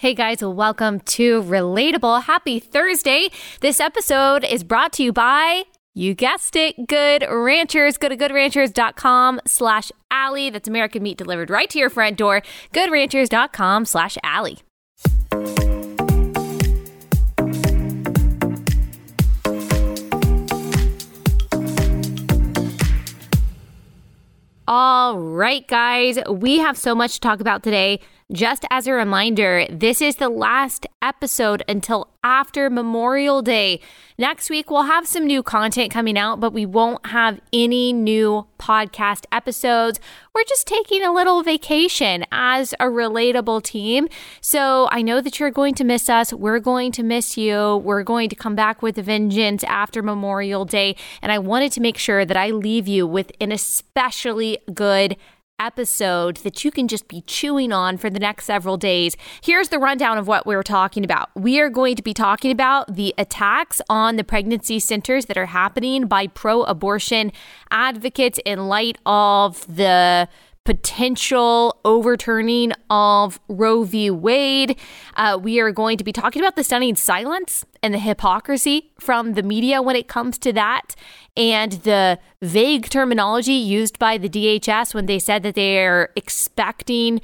Hey guys, welcome to Relatable. Happy Thursday. This episode is brought to you by, you guessed it, Good Ranchers. Go to goodranchers.com slash Allie. That's American meat delivered right to your front door. Goodranchers.com slash Allie. All right, guys, we have so much to talk about today. Just as a reminder, this is the last episode until after Memorial Day. Next week, we'll have some new content coming out, but we won't have any new podcast episodes. We're just taking a little vacation as a relatable team. So I know that you're going to miss us. We're going to miss you. We're going to come back with a vengeance after Memorial Day. And I wanted to make sure that I leave you with an especially good episode that you can just be chewing on for the next several days. Here's the rundown of what we're talking about. We are going to be talking about the attacks on the pregnancy centers that are happening by pro abortion advocates in light of the potential overturning of Roe v. Wade. Uh, we are going to be talking about the stunning silence and the hypocrisy from the media when it comes to that, and the vague terminology used by the DHS when they said that they are expecting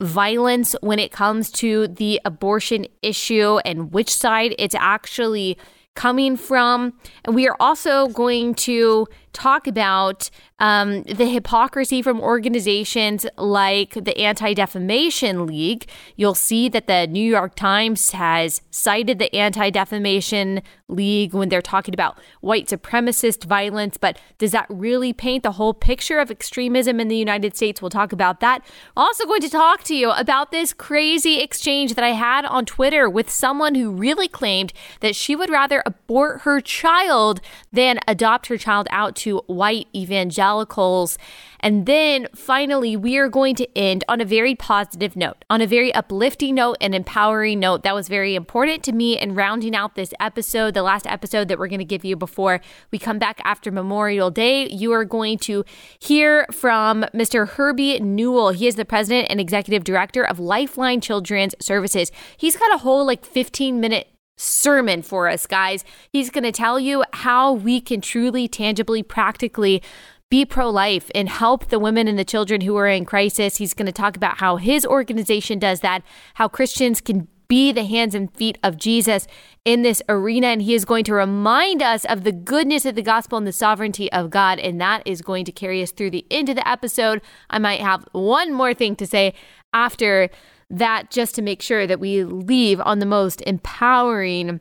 violence when it comes to the abortion issue and which side it's actually coming from. And we are also going to talk about um, the hypocrisy from organizations like the Anti Defamation League. You'll see that the New York Times has cited the Anti Defamation League when they're talking about white supremacist violence, but does that really paint the whole picture of extremism in the United States? We'll talk about that. Also, going to talk to you about this crazy exchange that I had on Twitter with someone who really claimed that she would rather abort her child than adopt her child out to white evangelicals. And then finally, we are going to end on a very positive note, on a very uplifting note and empowering note. That was very important to me in rounding out this episode, the last episode that we're going to give you before we come back after Memorial Day. You are going to hear from Mr. Herbie Newell. He is the president and executive director of Lifeline Children's Services. He's got a whole like 15 minute sermon for us, guys. He's going to tell you how we can truly, tangibly, practically be pro life and help the women and the children who are in crisis. He's going to talk about how his organization does that, how Christians can be the hands and feet of Jesus in this arena. And he is going to remind us of the goodness of the gospel and the sovereignty of God. And that is going to carry us through the end of the episode. I might have one more thing to say after that just to make sure that we leave on the most empowering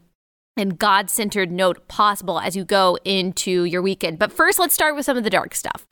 and God centered note possible as you go into your weekend. But first, let's start with some of the dark stuff.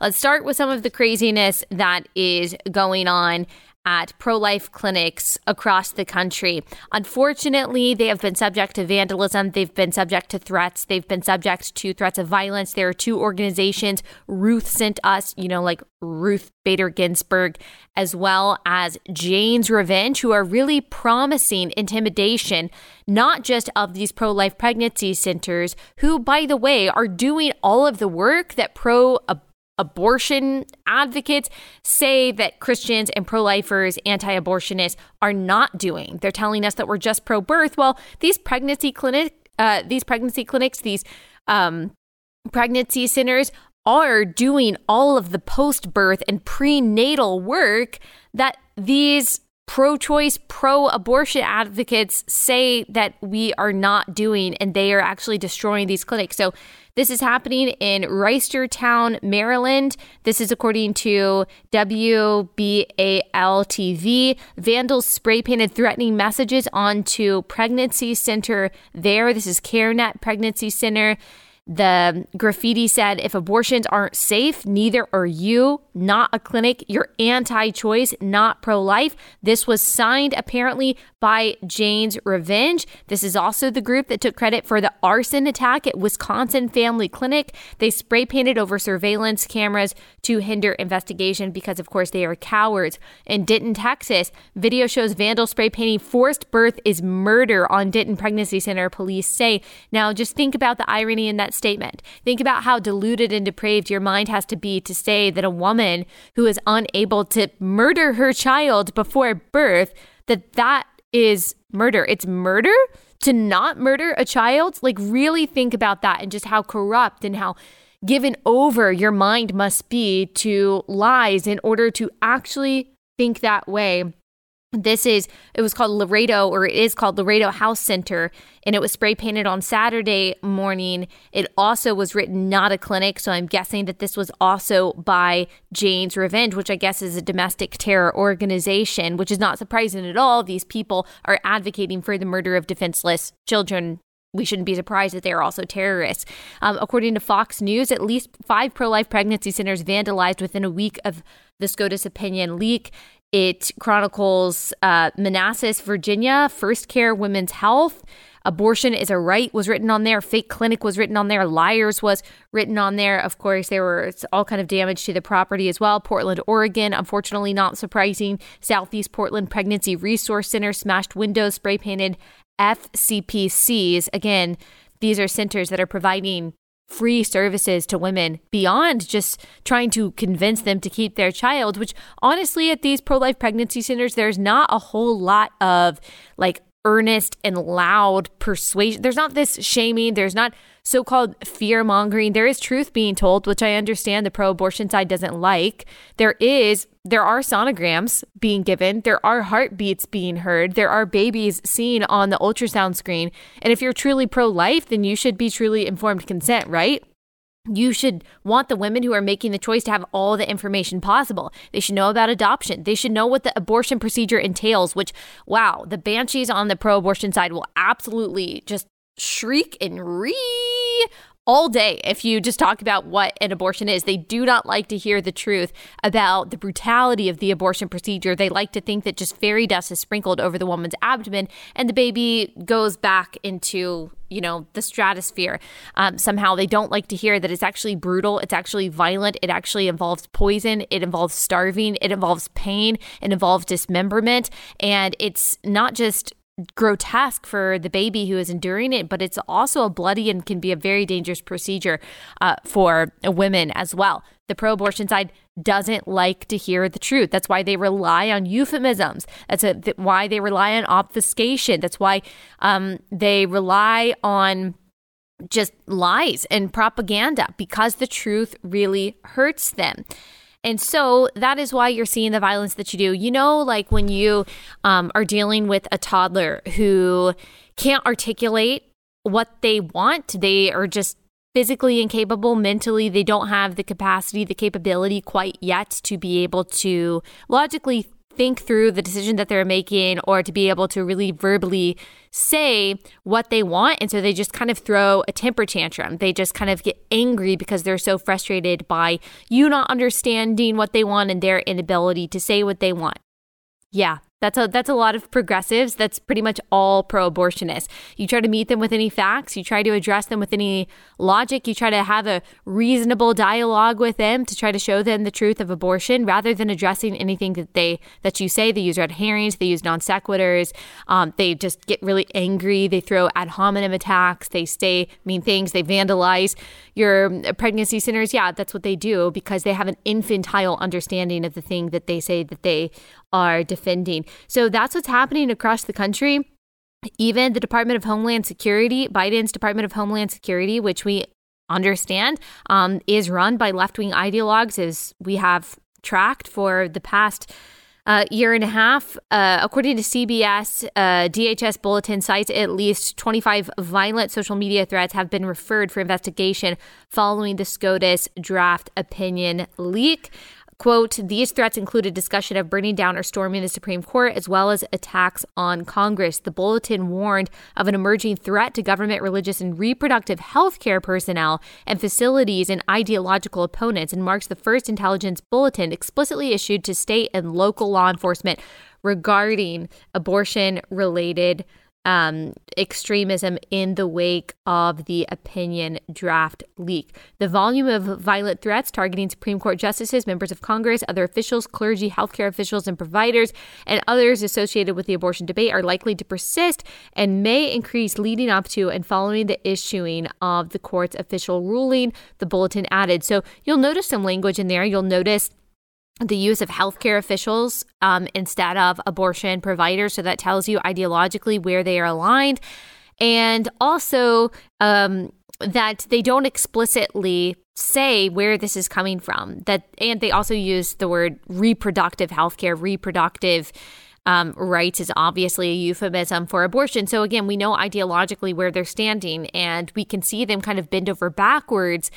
Let's start with some of the craziness that is going on at pro life clinics across the country. Unfortunately, they have been subject to vandalism, they've been subject to threats, they've been subject to threats of violence. There are two organizations Ruth sent us, you know, like Ruth Bader Ginsburg, as well as Jane's Revenge, who are really promising intimidation, not just of these pro life pregnancy centers, who, by the way, are doing all of the work that pro abortion advocates say that Christians and pro lifers, anti abortionists are not doing. They're telling us that we're just pro birth. Well, these pregnancy clinic, uh, these pregnancy clinics, these um, pregnancy centers are doing all of the post birth and prenatal work that these pro choice, pro abortion advocates say that we are not doing, and they are actually destroying these clinics. So, this is happening in Reisterstown, Maryland. This is according to WBAL TV. Vandals spray painted threatening messages onto pregnancy center there. This is CareNet Pregnancy Center. The graffiti said, if abortions aren't safe, neither are you. Not a clinic. You're anti choice, not pro life. This was signed apparently by Jane's Revenge. This is also the group that took credit for the arson attack at Wisconsin Family Clinic. They spray painted over surveillance cameras to hinder investigation because, of course, they are cowards. In Denton, Texas, video shows vandal spray painting forced birth is murder on Denton Pregnancy Center, police say. Now, just think about the irony in that statement. Think about how deluded and depraved your mind has to be to say that a woman who is unable to murder her child before birth, that that is murder. It's murder to not murder a child. Like, really think about that and just how corrupt and how given over your mind must be to lies in order to actually think that way this is it was called Loreto or it is called Loreto House Center and it was spray painted on Saturday morning. It also was written not a clinic, so I'm guessing that this was also by Jane's Revenge, which I guess is a domestic terror organization, which is not surprising at all. These people are advocating for the murder of defenseless children we shouldn't be surprised that they are also terrorists. Um, according to Fox News, at least five pro life pregnancy centers vandalized within a week of the SCOTUS opinion leak. It chronicles uh, Manassas, Virginia, First Care Women's Health. Abortion is a right was written on there. Fake clinic was written on there. Liars was written on there. Of course, there was all kind of damage to the property as well. Portland, Oregon, unfortunately, not surprising. Southeast Portland Pregnancy Resource Center smashed windows, spray painted FCPCs. Again, these are centers that are providing free services to women beyond just trying to convince them to keep their child, which honestly, at these pro life pregnancy centers, there's not a whole lot of like earnest and loud persuasion. There's not this shaming. There's not so called fear mongering. There is truth being told, which I understand the pro abortion side doesn't like. There is, there are sonograms being given. There are heartbeats being heard. There are babies seen on the ultrasound screen. And if you're truly pro life, then you should be truly informed consent, right? You should want the women who are making the choice to have all the information possible. They should know about adoption. They should know what the abortion procedure entails, which, wow, the banshees on the pro abortion side will absolutely just shriek and ree all day if you just talk about what an abortion is. They do not like to hear the truth about the brutality of the abortion procedure. They like to think that just fairy dust is sprinkled over the woman's abdomen and the baby goes back into, you know, the stratosphere. Um, somehow they don't like to hear that it's actually brutal, it's actually violent, it actually involves poison, it involves starving, it involves pain, it involves dismemberment, and it's not just grotesque for the baby who is enduring it, but it's also a bloody and can be a very dangerous procedure uh, for women as well. The pro abortion side doesn't like to hear the truth. That's why they rely on euphemisms. That's a, th- why they rely on obfuscation. That's why um, they rely on just lies and propaganda because the truth really hurts them. And so that is why you're seeing the violence that you do. You know, like when you um, are dealing with a toddler who can't articulate what they want, they are just physically incapable, mentally, they don't have the capacity, the capability quite yet to be able to logically think through the decision that they're making or to be able to really verbally say what they want. And so they just kind of throw a temper tantrum. They just kind of get angry because they're so frustrated by you not understanding what they want and their inability to say what they want. Yeah, that's a that's a lot of progressives. That's pretty much all pro-abortionists. You try to meet them with any facts, you try to address them with any logic, you try to have a reasonable dialogue with them to try to show them the truth of abortion rather than addressing anything that they that you say. They use red herrings, they use non sequiturs, um, they just get really angry, they throw ad hominem attacks, they say mean things, they vandalize your pregnancy centers. Yeah, that's what they do because they have an infantile understanding of the thing that they say that they are defending. So that's what's happening across the country. Even the Department of Homeland Security, Biden's Department of Homeland Security, which we understand um, is run by left wing ideologues, as we have tracked for the past uh, year and a half. Uh, according to CBS, uh, DHS bulletin cites at least 25 violent social media threats have been referred for investigation following the SCOTUS draft opinion leak. Quote, these threats included discussion of burning down or storming the Supreme Court, as well as attacks on Congress. The bulletin warned of an emerging threat to government, religious, and reproductive health care personnel and facilities and ideological opponents, and marks the first intelligence bulletin explicitly issued to state and local law enforcement regarding abortion related um, extremism in the wake of the opinion draft leak. The volume of violent threats targeting Supreme Court justices, members of Congress, other officials, clergy, healthcare officials, and providers, and others associated with the abortion debate are likely to persist and may increase leading up to and following the issuing of the court's official ruling, the bulletin added. So you'll notice some language in there. You'll notice the use of healthcare officials um, instead of abortion providers. So that tells you ideologically where they are aligned. And also um, that they don't explicitly say where this is coming from. That and they also use the word reproductive healthcare, reproductive um, rights is obviously a euphemism for abortion. So again, we know ideologically where they're standing, and we can see them kind of bend over backwards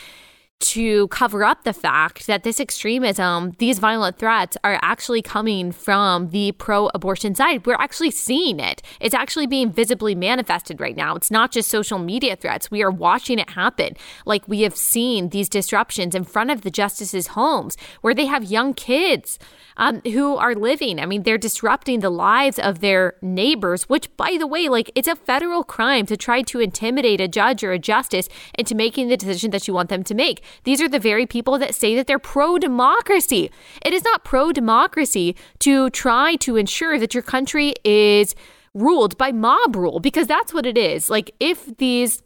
to cover up the fact that this extremism, these violent threats are actually coming from the pro abortion side. We're actually seeing it. It's actually being visibly manifested right now. It's not just social media threats. We are watching it happen. Like we have seen these disruptions in front of the justices' homes where they have young kids um, who are living. I mean, they're disrupting the lives of their neighbors, which, by the way, like it's a federal crime to try to intimidate a judge or a justice into making the decision that you want them to make. These are the very people that say that they're pro democracy. It is not pro democracy to try to ensure that your country is ruled by mob rule because that's what it is. Like, if these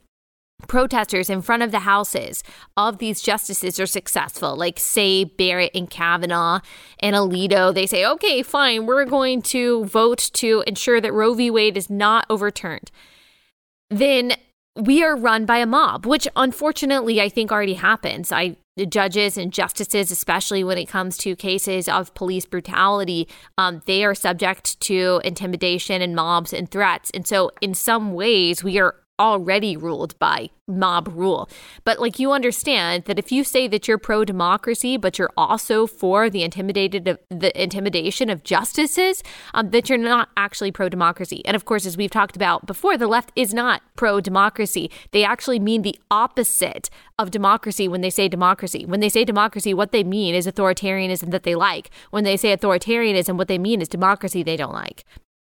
protesters in front of the houses of these justices are successful, like say Barrett and Kavanaugh and Alito, they say, okay, fine, we're going to vote to ensure that Roe v. Wade is not overturned. Then we are run by a mob, which unfortunately I think already happens. I judges and justices, especially when it comes to cases of police brutality, um, they are subject to intimidation and mobs and threats. And so, in some ways, we are already ruled by mob rule. But like you understand that if you say that you're pro democracy, but you're also for the intimidated of, the intimidation of justices, um, that you're not actually pro democracy. And of course, as we've talked about before, the left is not pro democracy. They actually mean the opposite of democracy when they say democracy. When they say democracy, what they mean is authoritarianism that they like. When they say authoritarianism, what they mean is democracy they don't like.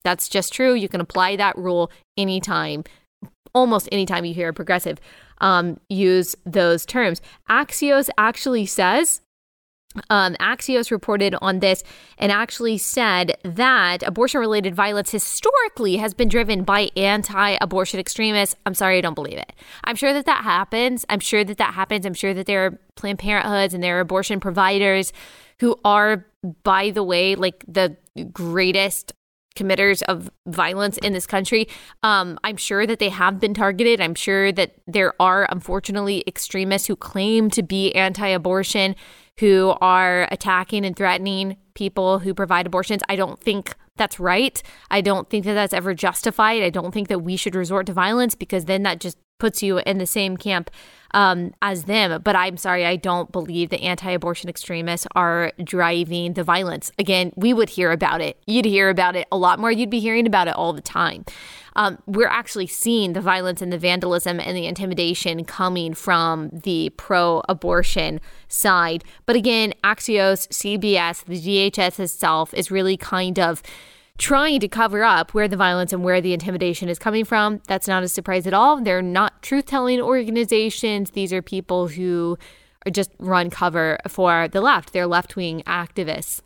That's just true. You can apply that rule anytime almost anytime you hear a progressive um, use those terms. Axios actually says um, Axios reported on this and actually said that abortion related violence historically has been driven by anti abortion extremists. I'm sorry, I don't believe it. I'm sure that that happens. I'm sure that that happens. I'm sure that there are Planned Parenthoods and there are abortion providers who are, by the way, like the greatest committers of violence in this country. Um, I'm sure that they have been targeted. I'm sure that there are, unfortunately, extremists who claim to be anti abortion who are attacking and threatening people who provide abortions. I don't think that's right. I don't think that that's ever justified. I don't think that we should resort to violence because then that just puts you in the same camp um, as them. But I'm sorry, I don't believe the anti abortion extremists are driving the violence. Again, we would hear about it. You'd hear about it a lot more. You'd be hearing about it all the time. Um, we're actually seeing the violence and the vandalism and the intimidation coming from the pro abortion side. But again, Axios, CBS, the DHS itself is really kind of trying to cover up where the violence and where the intimidation is coming from. That's not a surprise at all. They're not truth telling organizations. These are people who are just run cover for the left. They're left wing activists.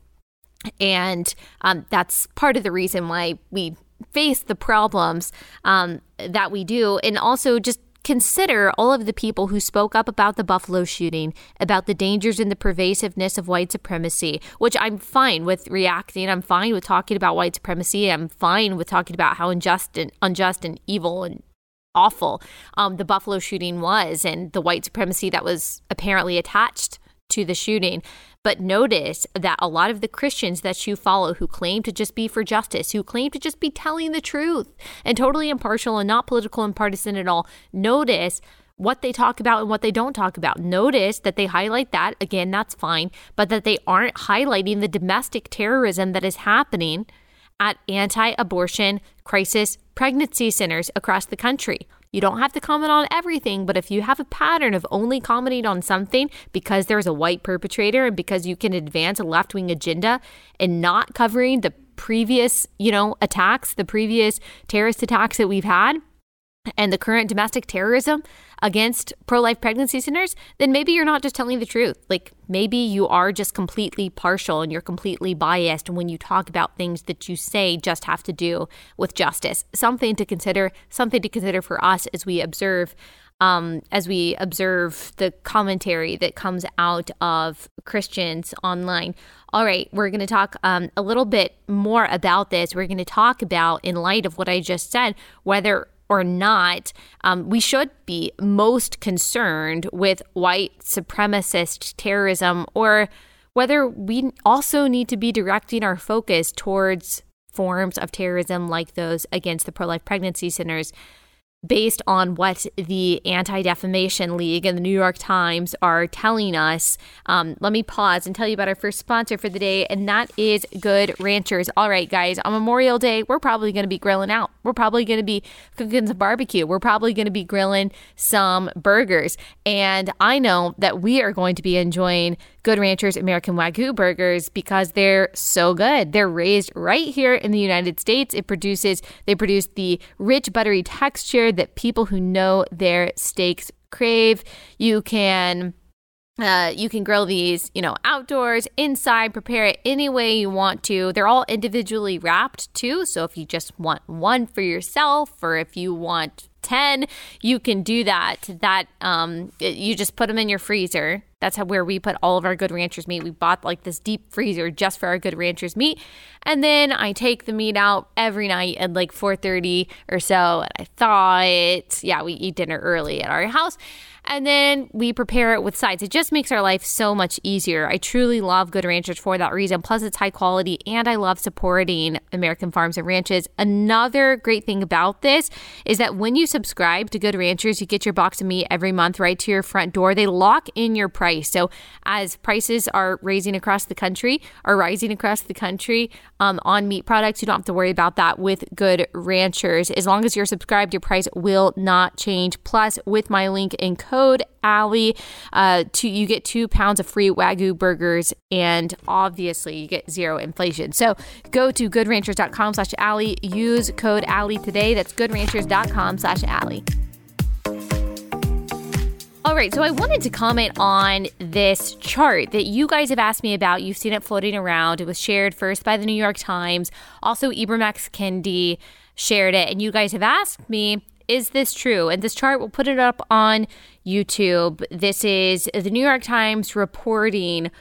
And um, that's part of the reason why we face the problems um, that we do. And also just Consider all of the people who spoke up about the Buffalo shooting, about the dangers and the pervasiveness of white supremacy, which I'm fine with reacting. I'm fine with talking about white supremacy. I'm fine with talking about how unjust and unjust and evil and awful um, the Buffalo shooting was and the white supremacy that was apparently attached to the shooting. But notice that a lot of the Christians that you follow who claim to just be for justice, who claim to just be telling the truth and totally impartial and not political and partisan at all, notice what they talk about and what they don't talk about. Notice that they highlight that. Again, that's fine, but that they aren't highlighting the domestic terrorism that is happening at anti abortion crisis pregnancy centers across the country. You don't have to comment on everything, but if you have a pattern of only commenting on something because there's a white perpetrator and because you can advance a left wing agenda and not covering the previous, you know, attacks, the previous terrorist attacks that we've had, and the current domestic terrorism against pro life pregnancy centers, then maybe you're not just telling the truth. Like maybe you are just completely partial and you're completely biased when you talk about things that you say just have to do with justice. Something to consider, something to consider for us as we observe um, as we observe the commentary that comes out of Christians online. All right, we're going to talk um, a little bit more about this. We're going to talk about, in light of what I just said, whether or not um, we should be most concerned with white supremacist terrorism or whether we also need to be directing our focus towards forms of terrorism like those against the pro life pregnancy centers based on what the Anti Defamation League and the New York Times are telling us. Um, let me pause and tell you about our first sponsor for the day, and that is Good Ranchers. All right, guys, on Memorial Day, we're probably going to be grilling out. We're probably going to be cooking some barbecue. We're probably going to be grilling some burgers. And I know that we are going to be enjoying Good Ranchers American Wagyu burgers because they're so good. They're raised right here in the United States. It produces they produce the rich buttery texture that people who know their steaks crave. You can uh, you can grill these, you know, outdoors, inside, prepare it any way you want to. They're all individually wrapped too. So if you just want one for yourself or if you want 10 you can do that that um, you just put them in your freezer that's how where we put all of our good ranchers meat. We bought like this deep freezer just for our good ranchers meat. And then i take the meat out every night at like 4.30 or so. And i thaw it. Yeah we eat dinner early at our house and then we prepare it with sides. It just makes our life so much easier. I truly love Good Ranchers for that reason. Plus, it's high quality, and I love supporting American farms and ranches. Another great thing about this is that when you subscribe to Good Ranchers, you get your box of meat every month right to your front door. They lock in your price. So, as prices are raising across the country, are rising across the country um, on meat products, you don't have to worry about that with Good Ranchers. As long as you're subscribed, your price will not change. Plus, with my link and code, code Allie. Uh, to you get two pounds of free Wagyu burgers, and obviously you get zero inflation. So go to goodranchers.com slash Allie. Use code Allie today. That's goodranchers.com slash Allie. All right, so I wanted to comment on this chart that you guys have asked me about. You've seen it floating around. It was shared first by the New York Times. Also, Ibram X. Kendi shared it, and you guys have asked me is this true? And this chart, we'll put it up on YouTube. This is the New York Times reporting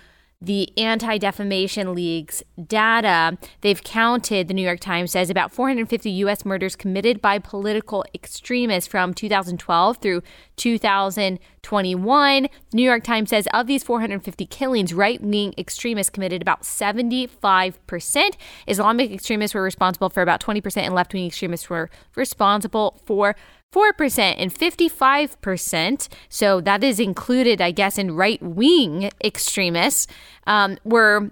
the Anti Defamation League's data, they've counted, the New York Times says, about 450 U.S. murders committed by political extremists from 2012 through 2021. The New York Times says of these 450 killings, right wing extremists committed about 75%. Islamic extremists were responsible for about 20%, and left wing extremists were responsible for 4% and 55%, so that is included, I guess, in right wing extremists, um, were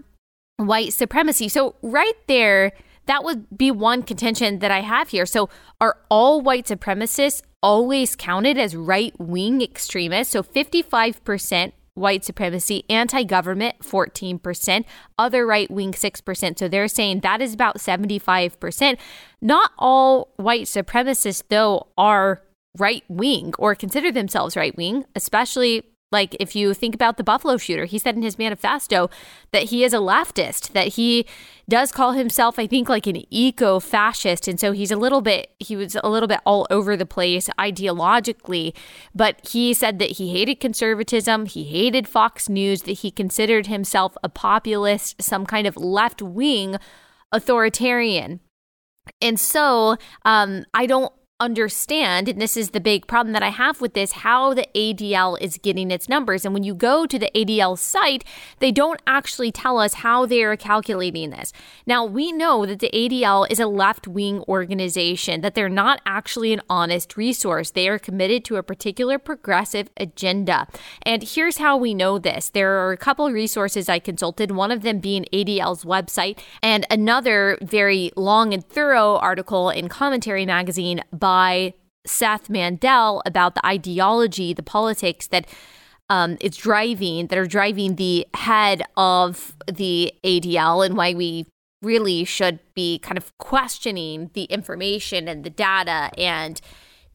white supremacy. So, right there, that would be one contention that I have here. So, are all white supremacists always counted as right wing extremists? So, 55% white supremacy, anti government 14%, other right wing 6%. So they're saying that is about 75%. Not all white supremacists, though, are right wing or consider themselves right wing, especially like if you think about the Buffalo shooter, he said in his manifesto that he is a leftist, that he does call himself, I think, like an eco fascist. And so he's a little bit, he was a little bit all over the place ideologically. But he said that he hated conservatism, he hated Fox News, that he considered himself a populist, some kind of left wing authoritarian. And so um, I don't understand, and this is the big problem that I have with this, how the ADL is getting its numbers. And when you go to the ADL site, they don't actually tell us how they are calculating this. Now, we know that the ADL is a left wing organization, that they're not actually an honest resource. They are committed to a particular progressive agenda. And here's how we know this there are a couple resources I consulted, one of them being ADL's website, and another very long and thorough article in Commentary Magazine by by Seth Mandel about the ideology, the politics that um, is driving, that are driving the head of the ADL and why we really should be kind of questioning the information and the data and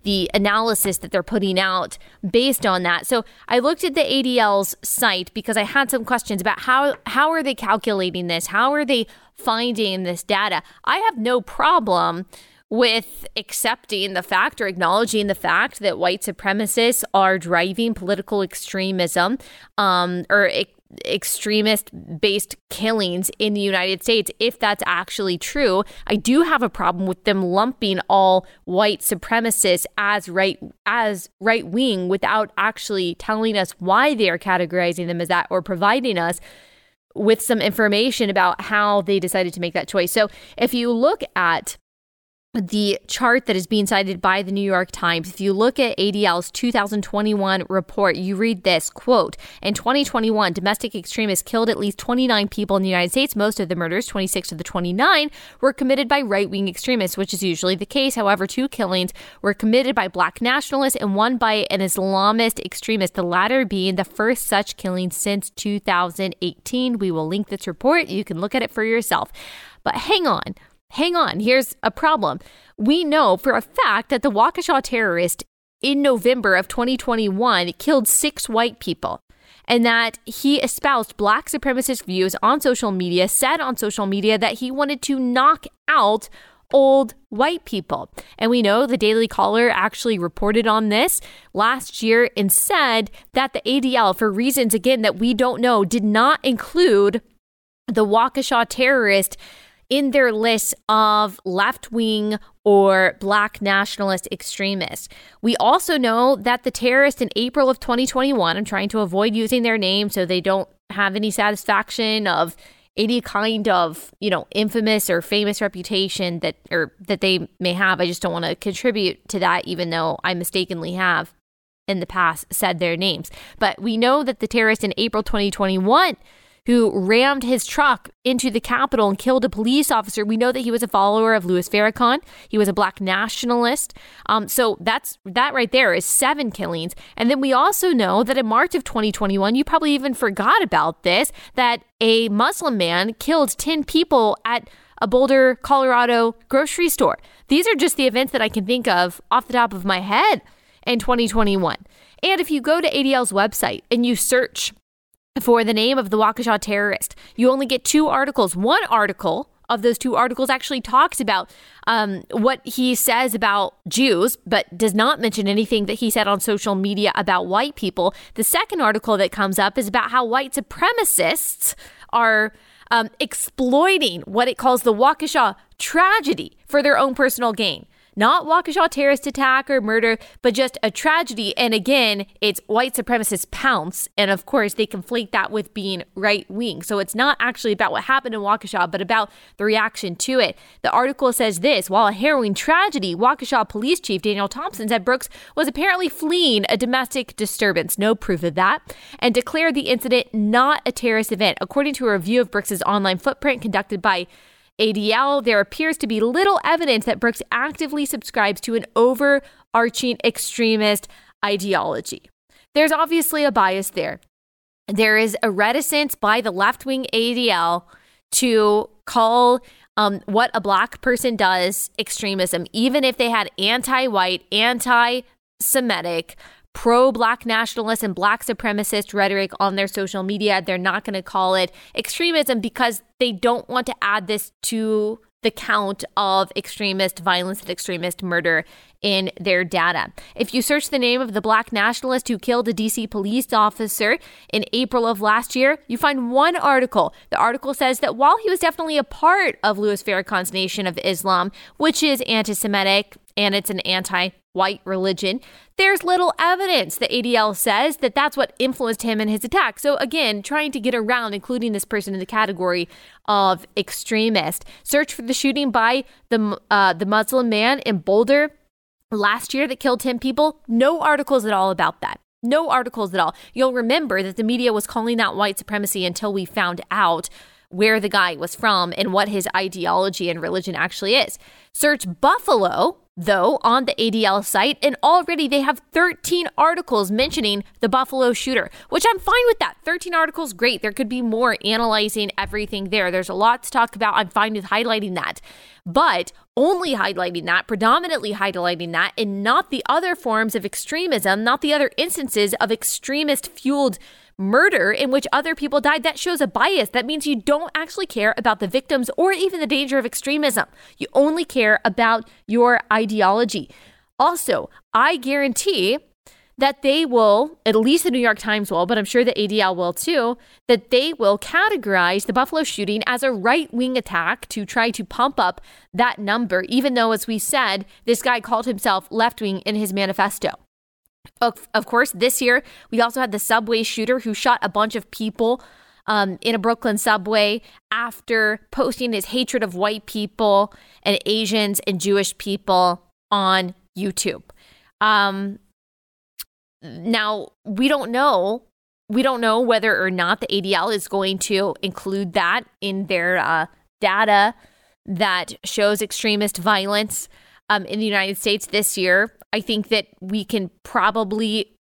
the analysis that they're putting out based on that. So I looked at the ADL's site because I had some questions about how how are they calculating this? How are they finding this data? I have no problem with accepting the fact or acknowledging the fact that white supremacists are driving political extremism um, or extremist based killings in the United States, if that's actually true, I do have a problem with them lumping all white supremacists as right as right wing without actually telling us why they are categorizing them as that or providing us with some information about how they decided to make that choice. So if you look at the chart that is being cited by the New York Times, if you look at ADL's 2021 report, you read this quote In 2021, domestic extremists killed at least 29 people in the United States. Most of the murders, 26 of the 29, were committed by right wing extremists, which is usually the case. However, two killings were committed by black nationalists and one by an Islamist extremist, the latter being the first such killing since 2018. We will link this report. You can look at it for yourself. But hang on hang on, here's a problem. We know for a fact that the Waukesha terrorist in November of 2021 killed six white people and that he espoused black supremacist views on social media, said on social media that he wanted to knock out old white people. And we know the Daily Caller actually reported on this last year and said that the ADL, for reasons again that we don't know, did not include the Waukesha terrorist in their list of left wing or black nationalist extremists. We also know that the terrorists in April of 2021, I'm trying to avoid using their name so they don't have any satisfaction of any kind of, you know, infamous or famous reputation that or that they may have. I just don't want to contribute to that even though I mistakenly have in the past said their names. But we know that the terrorists in April 2021 who rammed his truck into the Capitol and killed a police officer. We know that he was a follower of Louis Farrakhan. He was a black nationalist. Um, so that's that right there is seven killings. And then we also know that in March of 2021, you probably even forgot about this, that a Muslim man killed 10 people at a Boulder, Colorado grocery store. These are just the events that I can think of off the top of my head in 2021. And if you go to ADL's website and you search for the name of the Waukesha terrorist. You only get two articles. One article of those two articles actually talks about um, what he says about Jews, but does not mention anything that he said on social media about white people. The second article that comes up is about how white supremacists are um, exploiting what it calls the Waukesha tragedy for their own personal gain not Waukesha terrorist attack or murder, but just a tragedy. And again, it's white supremacist pounce. And of course, they conflate that with being right wing. So it's not actually about what happened in Waukesha, but about the reaction to it. The article says this while a harrowing tragedy, Waukesha Police Chief Daniel Thompson said Brooks was apparently fleeing a domestic disturbance, no proof of that, and declared the incident not a terrorist event. According to a review of Brooks's online footprint conducted by ADL, there appears to be little evidence that Brooks actively subscribes to an overarching extremist ideology. There's obviously a bias there. There is a reticence by the left wing ADL to call um, what a black person does extremism, even if they had anti white, anti Semitic, pro black nationalist and black supremacist rhetoric on their social media. They're not going to call it extremism because they don't want to add this to the count of extremist violence and extremist murder in their data. If you search the name of the black nationalist who killed a DC police officer in April of last year, you find one article. The article says that while he was definitely a part of Louis Farrakhan's Nation of Islam, which is anti Semitic and it's an anti white religion, there's little evidence, the ADL says, that that's what influenced him in his attack. So, again, trying to get around including this person in the category of extremist. Search for the shooting by the, uh, the Muslim man in Boulder last year that killed 10 people. No articles at all about that. No articles at all. You'll remember that the media was calling that white supremacy until we found out where the guy was from and what his ideology and religion actually is. Search Buffalo though, on the ADL site, and already they have 13 articles mentioning the Buffalo shooter, which I'm fine with that. 13 articles, great. There could be more analyzing everything there. There's a lot to talk about. I'm fine with highlighting that. But only highlighting that, predominantly highlighting that, and not the other forms of extremism, not the other instances of extremist fueled murder in which other people died, that shows a bias. That means you don't actually care about the victims or even the danger of extremism. You only care about your ideology. Also, I guarantee that they will, at least the New York Times will, but I'm sure the ADL will too, that they will categorize the Buffalo shooting as a right wing attack to try to pump up that number, even though, as we said, this guy called himself left wing in his manifesto. Of, of course, this year, we also had the subway shooter who shot a bunch of people um, in a Brooklyn subway after posting his hatred of white people and Asians and Jewish people on YouTube. Um, now, we don't know. We don't know whether or not the ADL is going to include that in their uh, data that shows extremist violence um, in the United States this year. I think that we can probably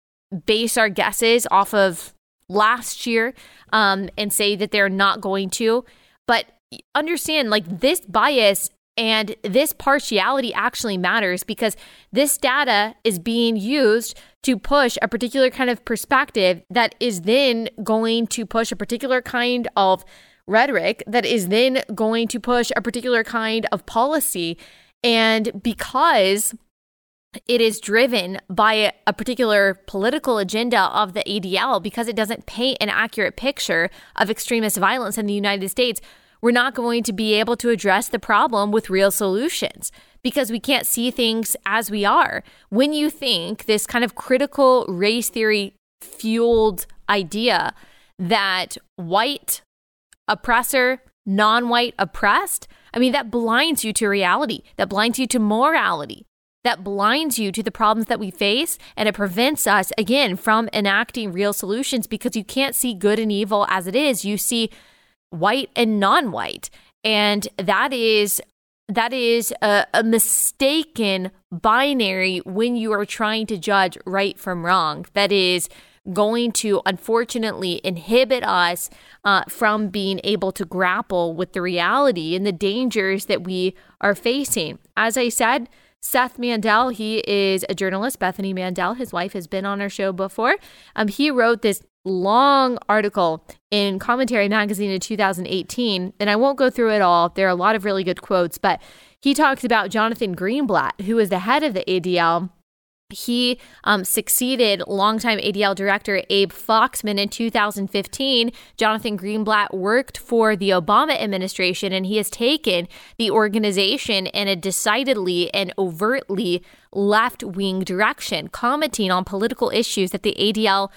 base our guesses off of last year um, and say that they're not going to. But understand, like, this bias and this partiality actually matters because this data is being used to push a particular kind of perspective that is then going to push a particular kind of rhetoric that is then going to push a particular kind of policy. And because it is driven by a particular political agenda of the ADL, because it doesn't paint an accurate picture of extremist violence in the United States, we're not going to be able to address the problem with real solutions because we can't see things as we are. When you think this kind of critical race theory fueled idea that white oppressor, non white oppressed, I mean, that blinds you to reality, that blinds you to morality, that blinds you to the problems that we face, and it prevents us, again, from enacting real solutions because you can't see good and evil as it is. You see white and non-white. And that is that is a, a, mistaken binary when you are trying to judge right from wrong. That is going to unfortunately inhibit us uh, from being able to grapple with the reality and the dangers that we are facing. As i said Seth Mandel, he is a journalist. Bethany Mandel, his wife, has been on our show before. Um, he wrote this long article in Commentary Magazine in 2018, and I won't go through it all. There are a lot of really good quotes, but he talks about Jonathan Greenblatt, who is the head of the ADL. He um, succeeded longtime ADL director Abe Foxman in 2015. Jonathan Greenblatt worked for the Obama administration, and he has taken the organization in a decidedly and overtly left wing direction, commenting on political issues that the ADL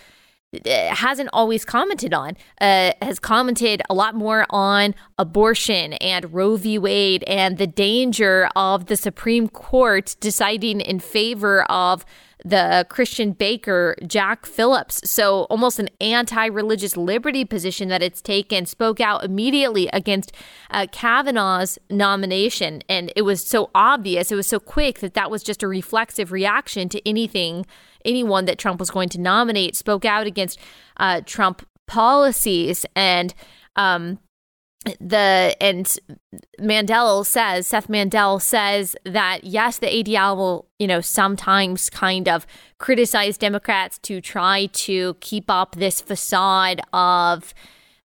hasn't always commented on, uh, has commented a lot more on abortion and Roe v. Wade and the danger of the Supreme Court deciding in favor of the Christian baker, Jack Phillips. So, almost an anti religious liberty position that it's taken, spoke out immediately against uh, Kavanaugh's nomination. And it was so obvious, it was so quick that that was just a reflexive reaction to anything anyone that Trump was going to nominate spoke out against uh, Trump policies and um, the and Mandel says Seth Mandel says that yes, the ADL will you know sometimes kind of criticize Democrats to try to keep up this facade of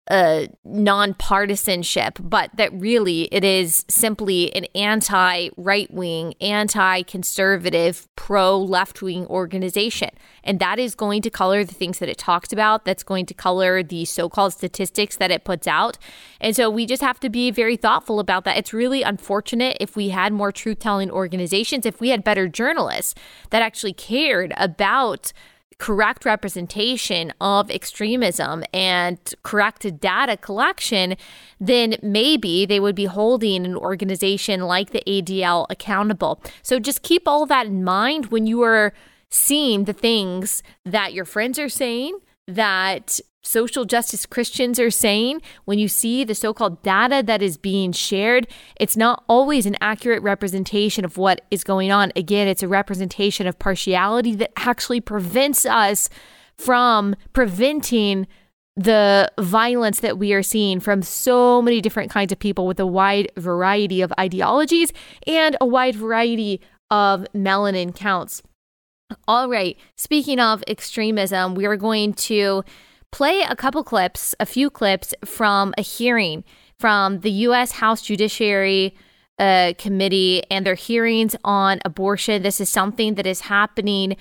uh, nonpartisanship, but that really it is simply an anti right wing, anti conservative, pro left wing organization. And that is going to color the things that it talks about. That's going to color the so called statistics that it puts out. And so we just have to be very thoughtful about that. It's really unfortunate if we had more truth telling organizations, if we had better journalists that actually cared about correct representation of extremism and correct data collection, then maybe they would be holding an organization like the ADL accountable. So just keep all that in mind when you are seeing the things that your friends are saying, that social justice Christians are saying, when you see the so called data that is being shared, it's not always an accurate representation of what is going on. Again, it's a representation of partiality that actually prevents us from preventing the violence that we are seeing from so many different kinds of people with a wide variety of ideologies and a wide variety of melanin counts. All right, speaking of extremism, we are going to play a couple clips, a few clips from a hearing from the U.S. House Judiciary uh, Committee and their hearings on abortion. This is something that is happening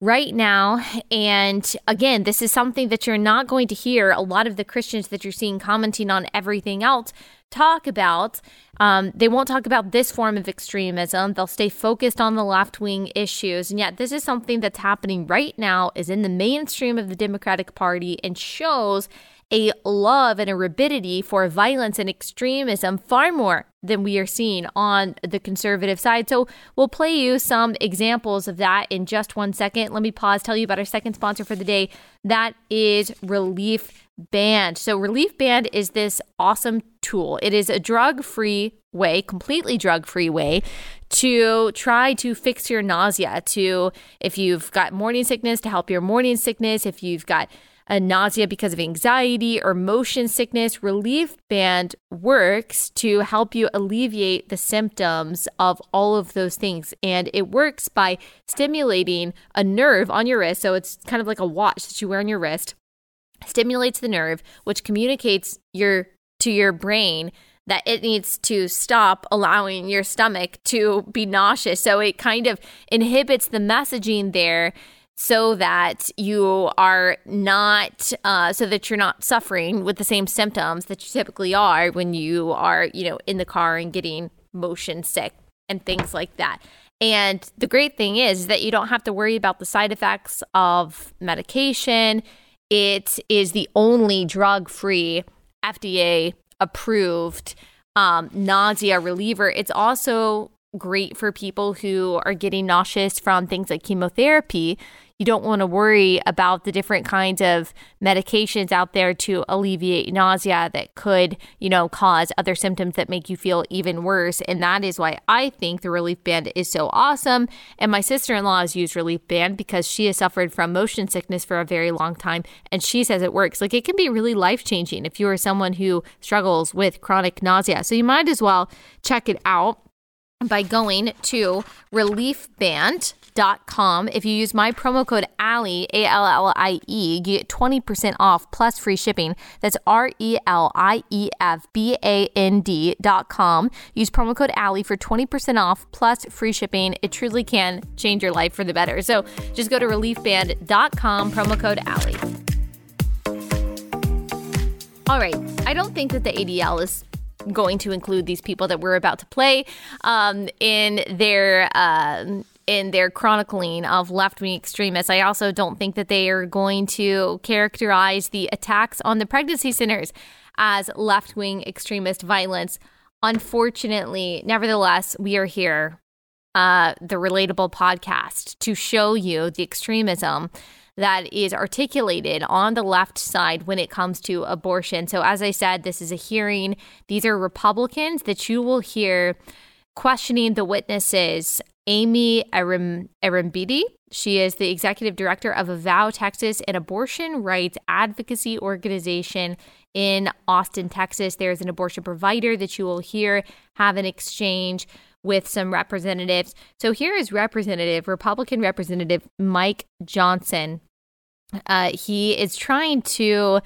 right now. And again, this is something that you're not going to hear a lot of the Christians that you're seeing commenting on everything else talk about. Um, they won't talk about this form of extremism. They'll stay focused on the left wing issues. And yet, this is something that's happening right now, is in the mainstream of the Democratic Party, and shows a love and a rabidity for violence and extremism far more than we are seeing on the conservative side. So we'll play you some examples of that in just one second. Let me pause, tell you about our second sponsor for the day. That is Relief Band. So Relief Band is this awesome tool. It is a drug-free way, completely drug-free way to try to fix your nausea, to if you've got morning sickness to help your morning sickness, if you've got a nausea because of anxiety or motion sickness, Relief Band works to help you alleviate the symptoms of all of those things. And it works by stimulating a nerve on your wrist. So it's kind of like a watch that you wear on your wrist, stimulates the nerve, which communicates your to your brain that it needs to stop allowing your stomach to be nauseous. So it kind of inhibits the messaging there so that you are not uh, so that you're not suffering with the same symptoms that you typically are when you are you know in the car and getting motion sick and things like that. And the great thing is that you don't have to worry about the side effects of medication. It is the only drug free fda approved um, nausea reliever. It's also great for people who are getting nauseous from things like chemotherapy you don't want to worry about the different kinds of medications out there to alleviate nausea that could, you know, cause other symptoms that make you feel even worse. And that is why I think the Relief Band is so awesome. And my sister in law has used Relief Band because she has suffered from motion sickness for a very long time. And she says it works. Like it can be really life changing if you are someone who struggles with chronic nausea. So you might as well check it out by going to Relief Band com. If you use my promo code Allie, A L L I E, you get 20% off plus free shipping. That's R E L I E F B A N D.com. Use promo code Allie for 20% off plus free shipping. It truly can change your life for the better. So just go to reliefband.com, promo code Allie. All right. I don't think that the ADL is going to include these people that we're about to play um, in their uh, in their chronicling of left wing extremists. I also don't think that they are going to characterize the attacks on the pregnancy centers as left wing extremist violence. Unfortunately, nevertheless, we are here, uh, the Relatable podcast, to show you the extremism that is articulated on the left side when it comes to abortion. So, as I said, this is a hearing. These are Republicans that you will hear questioning the witnesses Amy Arrambide. She is the executive director of Avow Texas, an abortion rights advocacy organization in Austin, Texas. There's an abortion provider that you will hear have an exchange with some representatives. So here is Representative, Republican Representative Mike Johnson. Uh, he is trying to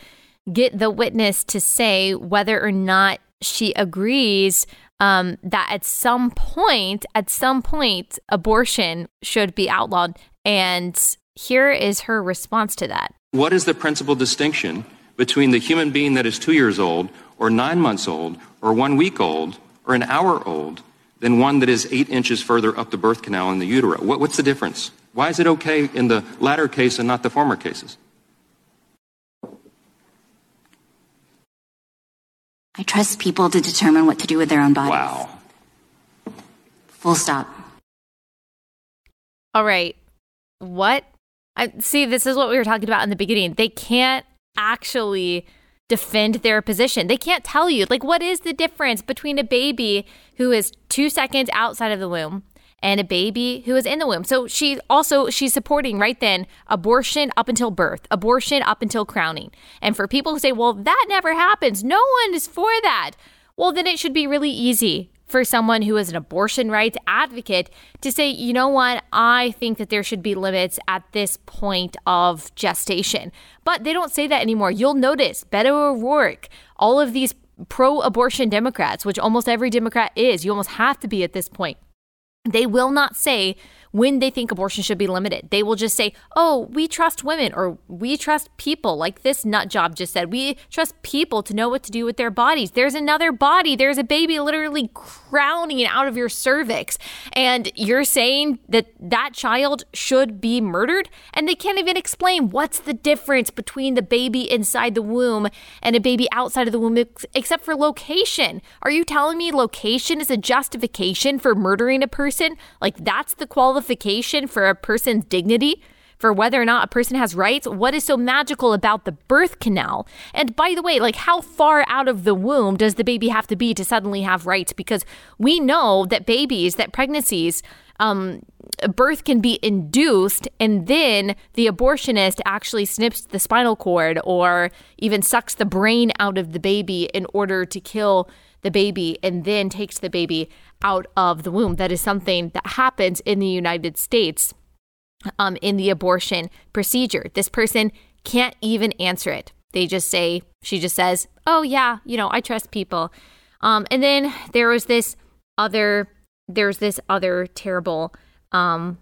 get the witness to say whether or not she agrees um, that at some point, at some point, abortion should be outlawed. And here is her response to that. What is the principal distinction between the human being that is two years old, or nine months old, or one week old, or an hour old, than one that is eight inches further up the birth canal in the utero? What, what's the difference? Why is it okay in the latter case and not the former cases? I trust people to determine what to do with their own bodies. Wow. Full stop. All right. What? I, see, this is what we were talking about in the beginning. They can't actually defend their position. They can't tell you, like, what is the difference between a baby who is two seconds outside of the womb and a baby who is in the womb. So she also she's supporting right then abortion up until birth, abortion up until crowning. And for people who say, "Well, that never happens. No one is for that." Well, then it should be really easy for someone who is an abortion rights advocate to say, you know what, I think that there should be limits at this point of gestation. But they don't say that anymore. You'll notice Beto O'Rourke, all of these pro abortion Democrats, which almost every Democrat is, you almost have to be at this point. They will not say when they think abortion should be limited. They will just say, oh, we trust women or we trust people, like this nut job just said. We trust people to know what to do with their bodies. There's another body, there's a baby literally crowning out of your cervix. And you're saying that that child should be murdered? And they can't even explain what's the difference between the baby inside the womb and a baby outside of the womb, except for location. Are you telling me location is a justification for murdering a person? Like that's the qualification? Qualification for a person's dignity, for whether or not a person has rights? What is so magical about the birth canal? And by the way, like how far out of the womb does the baby have to be to suddenly have rights? Because we know that babies, that pregnancies, um, birth can be induced, and then the abortionist actually snips the spinal cord or even sucks the brain out of the baby in order to kill the baby and then takes the baby out of the womb. That is something that happens in the United States um, in the abortion procedure. This person can't even answer it. They just say, she just says, oh, yeah, you know, I trust people. Um, and then there was this other, there's this other terrible um,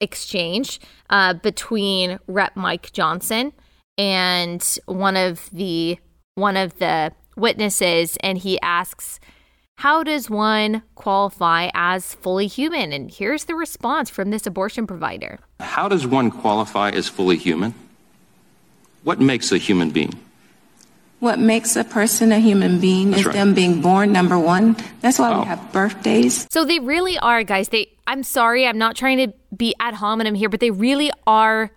exchange uh, between Rep Mike Johnson and one of the one of the witnesses, and he asks how does one qualify as fully human? And here's the response from this abortion provider How does one qualify as fully human? What makes a human being? What makes a person a human being That's is right. them being born, number one. That's why oh. we have birthdays. So they really are, guys. They I'm sorry, I'm not trying to be ad hominem here, but they really are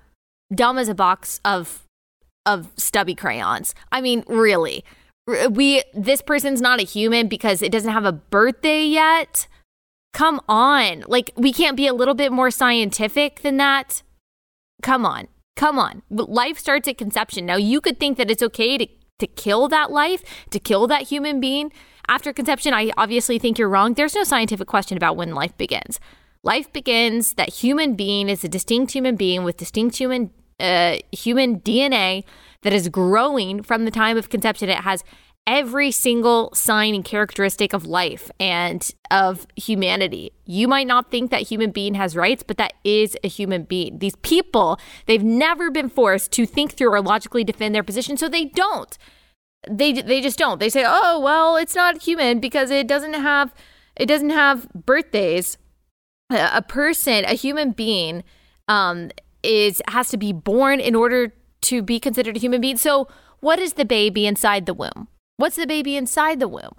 dumb as a box of of stubby crayons. I mean, really we this person's not a human because it doesn't have a birthday yet. Come on. Like we can't be a little bit more scientific than that. Come on. Come on. Life starts at conception. Now you could think that it's okay to to kill that life, to kill that human being after conception. I obviously think you're wrong. There's no scientific question about when life begins. Life begins that human being is a distinct human being with distinct human uh, human DNA that is growing from the time of conception. It has every single sign and characteristic of life and of humanity. You might not think that human being has rights, but that is a human being. These people, they've never been forced to think through or logically defend their position, so they don't. They they just don't. They say, "Oh, well, it's not human because it doesn't have it doesn't have birthdays." A person, a human being um is has to be born in order to be considered a human being. So, what is the baby inside the womb? What's the baby inside the womb?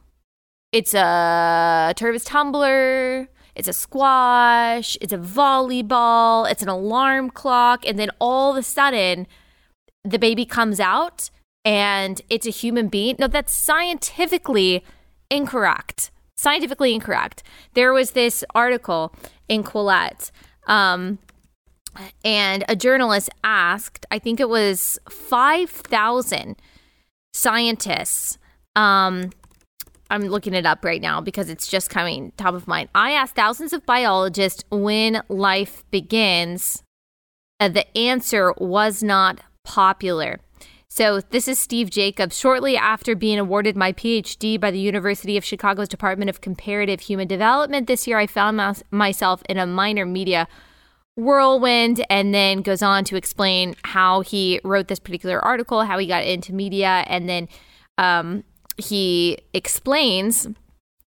It's a Tervis tumbler, it's a squash, it's a volleyball, it's an alarm clock, and then all of a sudden the baby comes out and it's a human being. No, that's scientifically incorrect. Scientifically incorrect. There was this article in Quillette um, and a journalist asked, I think it was 5,000 scientists. Um, I'm looking it up right now because it's just coming top of mind. I asked thousands of biologists when life begins. Uh, the answer was not popular. So, this is Steve Jacobs. Shortly after being awarded my PhD by the University of Chicago's Department of Comparative Human Development this year, I found myself in a minor media whirlwind and then goes on to explain how he wrote this particular article, how he got into media, and then um, he explains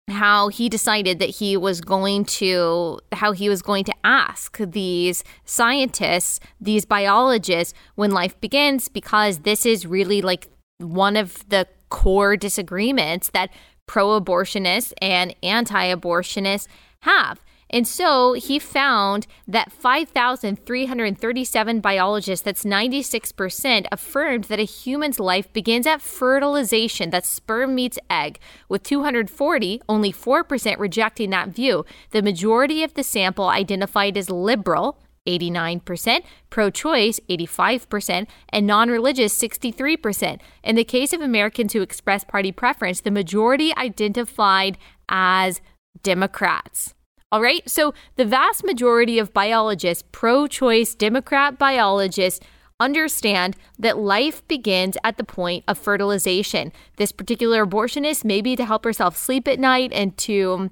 how he decided that he was going to how he was going to ask these scientists these biologists when life begins because this is really like one of the core disagreements that pro-abortionists and anti-abortionists have And so he found that 5,337 biologists, that's 96%, affirmed that a human's life begins at fertilization, that sperm meets egg, with 240, only 4% rejecting that view. The majority of the sample identified as liberal, 89%, pro choice, 85%, and non religious, 63%. In the case of Americans who express party preference, the majority identified as Democrats. All right, so the vast majority of biologists, pro choice Democrat biologists, understand that life begins at the point of fertilization. This particular abortionist may be to help herself sleep at night and to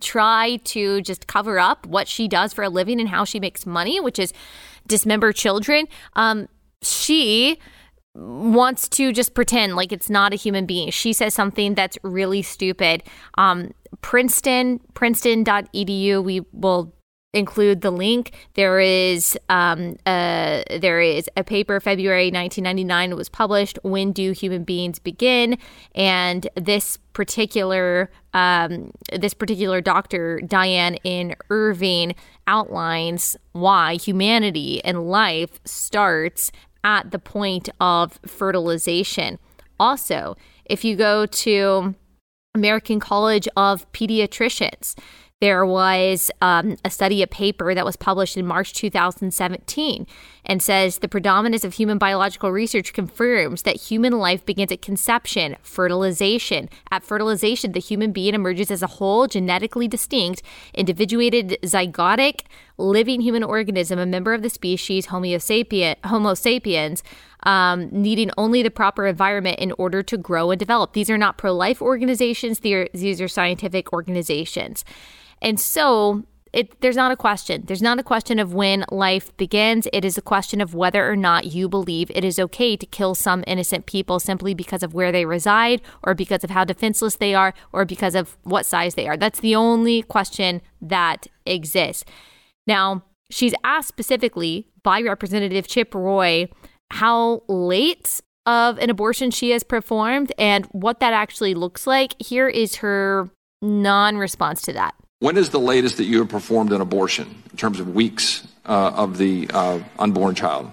try to just cover up what she does for a living and how she makes money, which is dismember children. Um, she wants to just pretend like it's not a human being. She says something that's really stupid. Um, Princeton, princeton.edu, we will include the link. There is um, a, there is a paper February 1999 it was published. When do human beings begin? And this particular um, this particular doctor Dianne N. Irving outlines why humanity and life starts at the point of fertilization. Also, if you go to American College of Pediatricians, there was um, a study, a paper that was published in March 2017 and says the predominance of human biological research confirms that human life begins at conception, fertilization. At fertilization, the human being emerges as a whole, genetically distinct, individuated, zygotic, living human organism, a member of the species Homo, sapien, Homo sapiens, um, needing only the proper environment in order to grow and develop. These are not pro life organizations, these are scientific organizations. And so it, there's not a question. There's not a question of when life begins. It is a question of whether or not you believe it is okay to kill some innocent people simply because of where they reside, or because of how defenseless they are, or because of what size they are. That's the only question that exists. Now, she's asked specifically by Representative Chip Roy how late of an abortion she has performed and what that actually looks like. Here is her non response to that. When is the latest that you have performed an abortion in terms of weeks uh, of the uh, unborn child?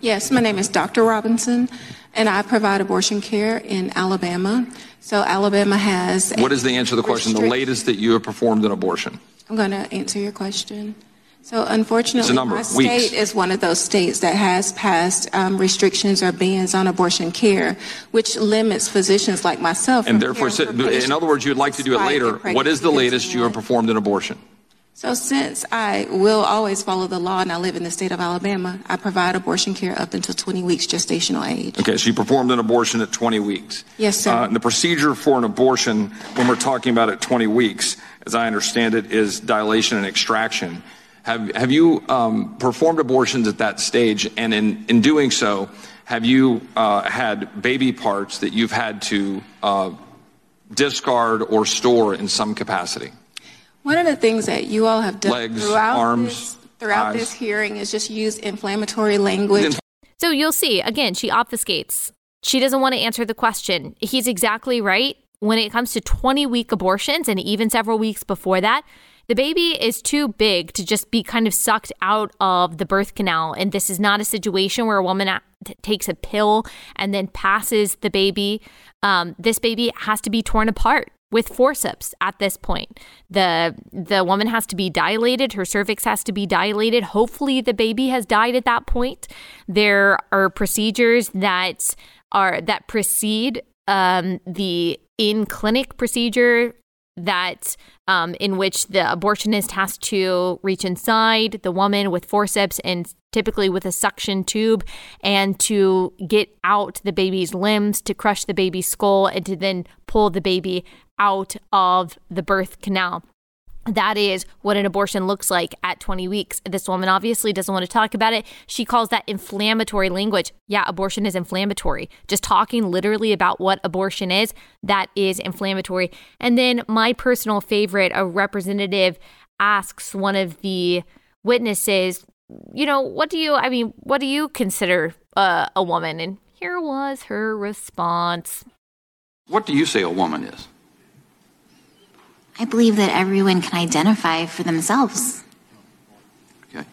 Yes, my name is Dr. Robinson, and I provide abortion care in Alabama. So Alabama has. What is the answer to the question? The latest that you have performed an abortion? I'm going to answer your question. So unfortunately, my state is one of those states that has passed um, restrictions or bans on abortion care, which limits physicians like myself. And therefore, in other words, you'd like to do it later. What is the latest you have performed an abortion? So since I will always follow the law and I live in the state of Alabama, I provide abortion care up until 20 weeks gestational age. Okay, so you performed an abortion at 20 weeks. Yes, sir. Uh, the procedure for an abortion, when we're talking about at 20 weeks, as I understand it, is dilation and extraction. Have, have you um, performed abortions at that stage? And in, in doing so, have you uh, had baby parts that you've had to uh, discard or store in some capacity? One of the things that you all have done Legs, throughout, arms, this, throughout this hearing is just use inflammatory language. So you'll see, again, she obfuscates. She doesn't want to answer the question. He's exactly right. When it comes to 20 week abortions and even several weeks before that, the baby is too big to just be kind of sucked out of the birth canal. And this is not a situation where a woman takes a pill and then passes the baby. Um, this baby has to be torn apart with forceps at this point. The the woman has to be dilated, her cervix has to be dilated. Hopefully the baby has died at that point. There are procedures that are that precede um, the in clinic procedure that um, in which the abortionist has to reach inside the woman with forceps and typically with a suction tube and to get out the baby's limbs to crush the baby's skull and to then pull the baby out of the birth canal that is what an abortion looks like at 20 weeks. This woman obviously doesn't want to talk about it. She calls that inflammatory language. Yeah, abortion is inflammatory. Just talking literally about what abortion is, that is inflammatory. And then my personal favorite, a representative asks one of the witnesses, you know, what do you, I mean, what do you consider uh, a woman? And here was her response. What do you say a woman is? I believe that everyone can identify for themselves. Okay.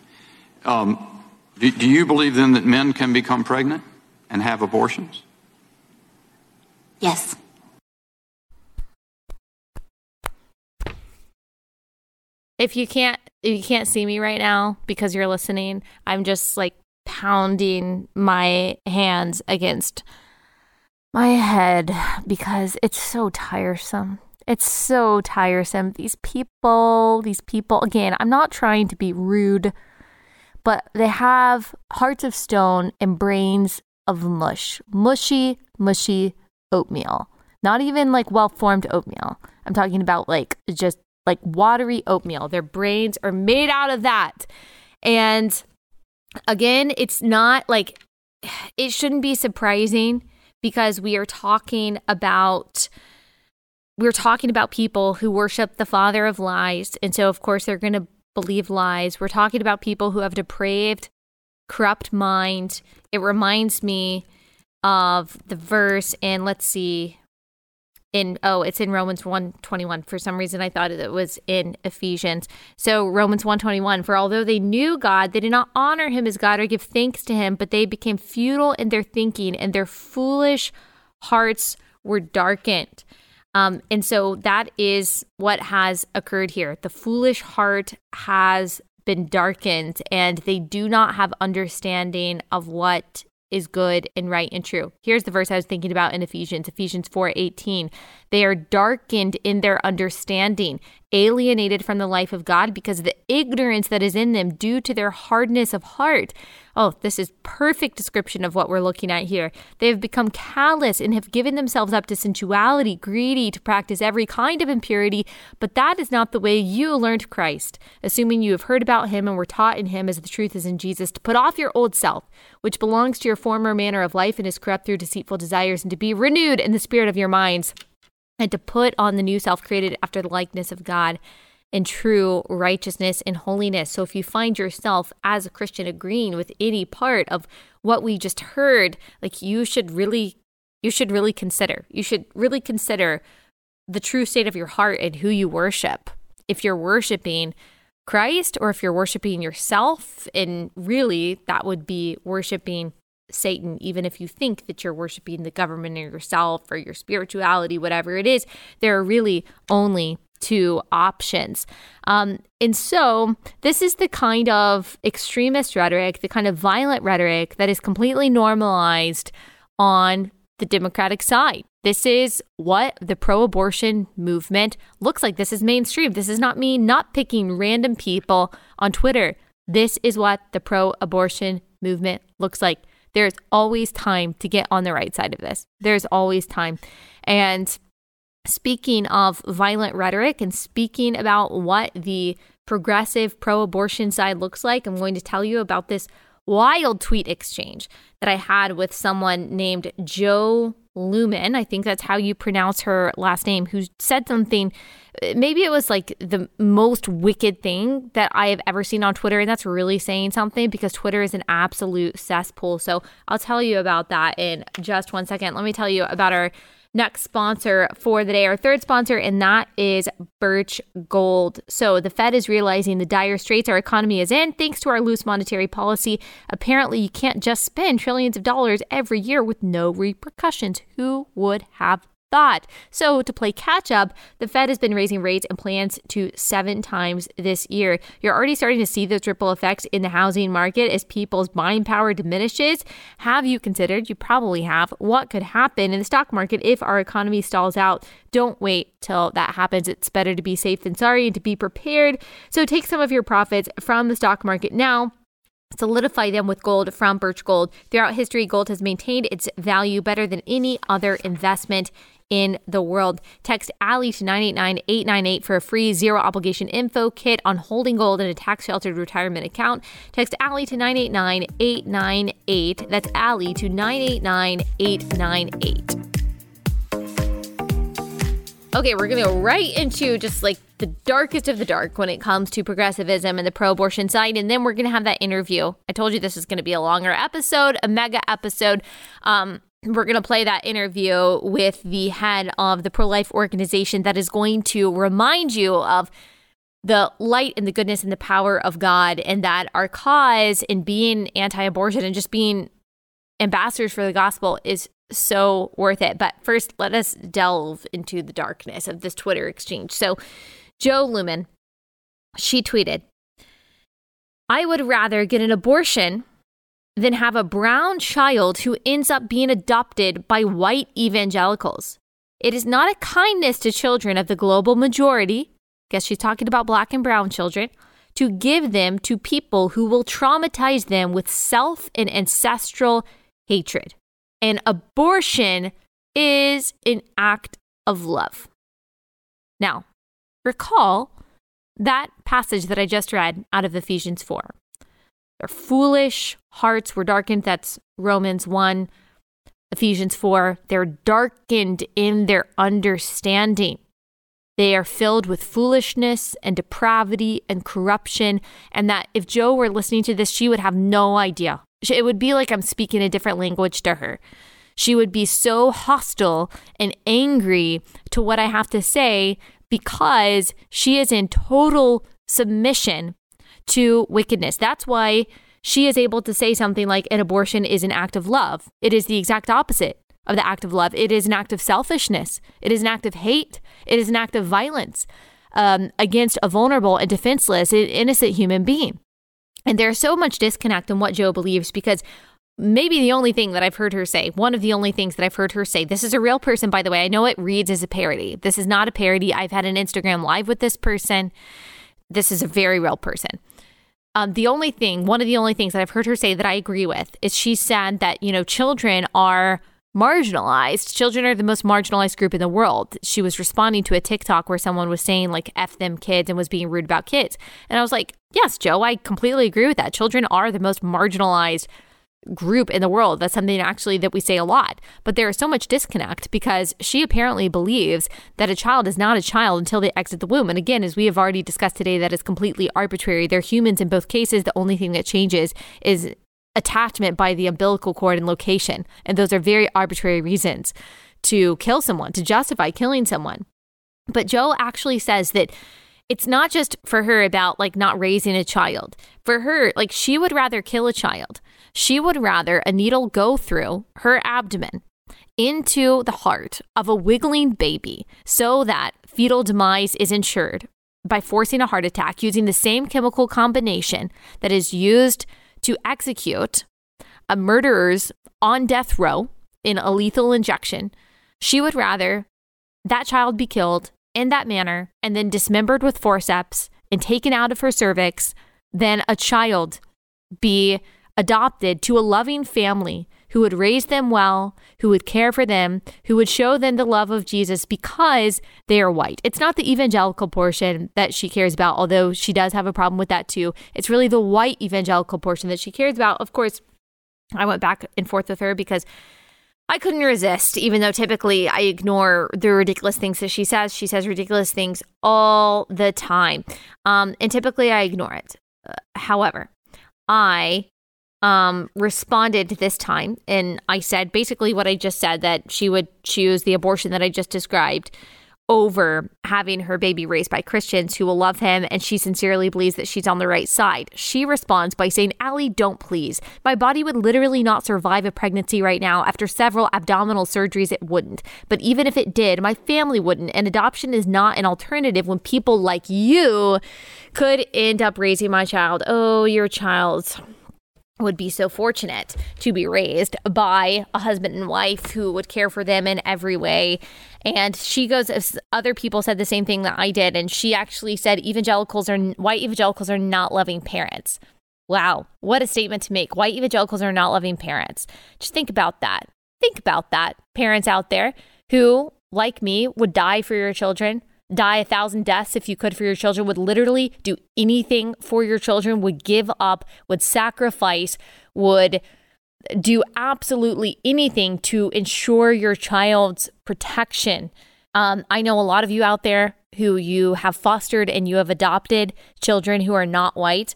Um, do, do you believe then that men can become pregnant and have abortions? Yes. If you can't if you can't see me right now because you're listening, I'm just like pounding my hands against my head because it's so tiresome. It's so tiresome. These people, these people, again, I'm not trying to be rude, but they have hearts of stone and brains of mush. Mushy, mushy oatmeal. Not even like well formed oatmeal. I'm talking about like just like watery oatmeal. Their brains are made out of that. And again, it's not like it shouldn't be surprising because we are talking about we're talking about people who worship the father of lies. And so of course they're going to believe lies. We're talking about people who have depraved, corrupt mind. It reminds me of the verse and let's see in oh it's in romans 121 for some reason i thought it was in ephesians so romans 121 for although they knew god they did not honor him as god or give thanks to him but they became futile in their thinking and their foolish hearts were darkened um, and so that is what has occurred here the foolish heart has been darkened and they do not have understanding of what is good and right and true. Here's the verse I was thinking about in Ephesians, Ephesians 4:18. They are darkened in their understanding, alienated from the life of God because of the ignorance that is in them due to their hardness of heart. Oh, this is perfect description of what we're looking at here. They have become callous and have given themselves up to sensuality, greedy to practice every kind of impurity, but that is not the way you learned Christ. Assuming you have heard about him and were taught in him as the truth is in Jesus, to put off your old self, which belongs to your former manner of life and is corrupt through deceitful desires, and to be renewed in the spirit of your minds, and to put on the new self created after the likeness of God in true righteousness and holiness. So if you find yourself as a Christian agreeing with any part of what we just heard, like you should really you should really consider. You should really consider the true state of your heart and who you worship. If you're worshiping Christ or if you're worshiping yourself, and really that would be worshiping Satan, even if you think that you're worshiping the government or yourself or your spirituality, whatever it is, there are really only two options. Um, and so, this is the kind of extremist rhetoric, the kind of violent rhetoric that is completely normalized on the Democratic side. This is what the pro abortion movement looks like. This is mainstream. This is not me not picking random people on Twitter. This is what the pro abortion movement looks like. There's always time to get on the right side of this. There's always time. And speaking of violent rhetoric and speaking about what the progressive pro abortion side looks like, I'm going to tell you about this wild tweet exchange that I had with someone named Jo Luehmann. I think that's how you pronounce her last name, who said something. Uh, maybe it was like the most wicked thing that I have ever seen on Twitter. And that's really saying something because Twitter is an absolute cesspool. So I'll tell you about that in just one second. Let me tell you about our next sponsor for the day, our third sponsor, and that is Birch Gold. So the Fed is realizing the dire straits our economy is in thanks to our loose monetary policy. Apparently, you can't just spend trillions of dollars every year with no repercussions. Who would have thought. So, to play catch up, the Fed has been raising rates and plans to seven times this year. You're already starting to see those ripple effects in the housing market as people's buying power diminishes. Have you considered, you probably have, what could happen in the stock market if our economy stalls out? Don't wait till that happens. It's better to be safe than sorry and to be prepared. So, take some of your profits from the stock market now solidify them with gold from Birch Gold. Throughout history, gold has maintained its value better than any other investment in the world. Text Allie to 989-898 for a free zero obligation info kit on holding gold in a tax sheltered retirement account. Text Allie to 989-898. That's Allie to 989-898. Okay, we're going to go right into just like the darkest of the dark when it comes to progressivism and the pro abortion side. And then we're going to have that interview. I told you this is going to be a longer episode, a mega episode. Um, we're going to play that interview with the head of the pro life organization that is going to remind you of the light and the goodness and the power of God, and that our cause in being anti abortion and just being ambassadors for the gospel is so worth it. But first, let us delve into the darkness of this Twitter exchange. So, Jo Luehmann, she tweeted, I would rather get an abortion than have a brown child who ends up being adopted by white evangelicals. It is not a kindness to children of the global majority, guess she's talking about black and brown children, to give them to people who will traumatize them with self and ancestral hatred. And abortion is an act of love. Now, recall that passage that I just read out of Ephesians 4. Their foolish hearts were darkened. That's Romans 1, Ephesians 4. They're darkened in their understanding. They are filled with foolishness and depravity and corruption. And that if Jo were listening to this, she would have no idea. It would be like I'm speaking a different language to her. She would be so hostile and angry to what I have to say because she is in total submission to wickedness. That's why she is able to say something like an abortion is an act of love. It is the exact opposite of the act of love. It is an act of selfishness. It is an act of hate. It is an act of violence um, against a vulnerable and defenseless, and innocent human being. And there's so much disconnect in what Jo believes because maybe the only thing that I've heard her say, one of the only things that I've heard her say, this is a real person, by the way. I know it reads as a parody. This is not a parody. I've had an Instagram live with this person. This is a very real person. Um, the only thing, one of the only things that I've heard her say that I agree with is she said that, you know, children are marginalized. Children are the most marginalized group in the world. She was responding to a TikTok where someone was saying, like, F them kids and was being rude about kids. And I was like, yes, Jo, I completely agree with that. Children are the most marginalized group in the world. That's something actually that we say a lot. But there is so much disconnect because she apparently believes that a child is not a child until they exit the womb. And again, as we have already discussed today, that is completely arbitrary. They're humans in both cases. The only thing that changes is attachment by the umbilical cord and location. And those are very arbitrary reasons to kill someone, to justify killing someone. But Jo actually says that it's not just for her about like not raising a child. For her, like she would rather kill a child she would rather a needle go through her abdomen into the heart of a wiggling baby so that fetal demise is ensured by forcing a heart attack using the same chemical combination that is used to execute a murderer's on death row in a lethal injection. She would rather that child be killed in that manner and then dismembered with forceps and taken out of her cervix than a child be adopted to a loving family who would raise them well, who would care for them, who would show them the love of Jesus because they are white. It's not the evangelical portion that she cares about, although she does have a problem with that too. It's really the white evangelical portion that she cares about. Of course, I went back and forth with her because I couldn't resist, even though typically I ignore the ridiculous things that she says. She says ridiculous things all the time. Um, and typically I ignore it. Uh, however, I um, responded this time, and I said basically what I just said that she would choose the abortion that I just described over having her baby raised by Christians who will love him and she sincerely believes that she's on the right side. She responds by saying, Allie, don't please. My body would literally not survive a pregnancy right now. After several abdominal surgeries, it wouldn't. But even if it did, my family wouldn't. And adoption is not an alternative when people like you could end up raising my child. Oh, your child would be so fortunate to be raised by a husband and wife who would care for them in every way. And she goes, other people said the same thing that I did. And she actually said evangelicals are, white evangelicals are not loving parents. Wow, what a statement to make. White evangelicals are not loving parents. Just think about that. Think about that, parents out there who, like me, would die for your children, die a thousand deaths if you could for your children, would literally do anything for your children, would give up, would sacrifice, would do absolutely anything to ensure your child's protection. Um, I know a lot of you out there who you have fostered and you have adopted children who are not white.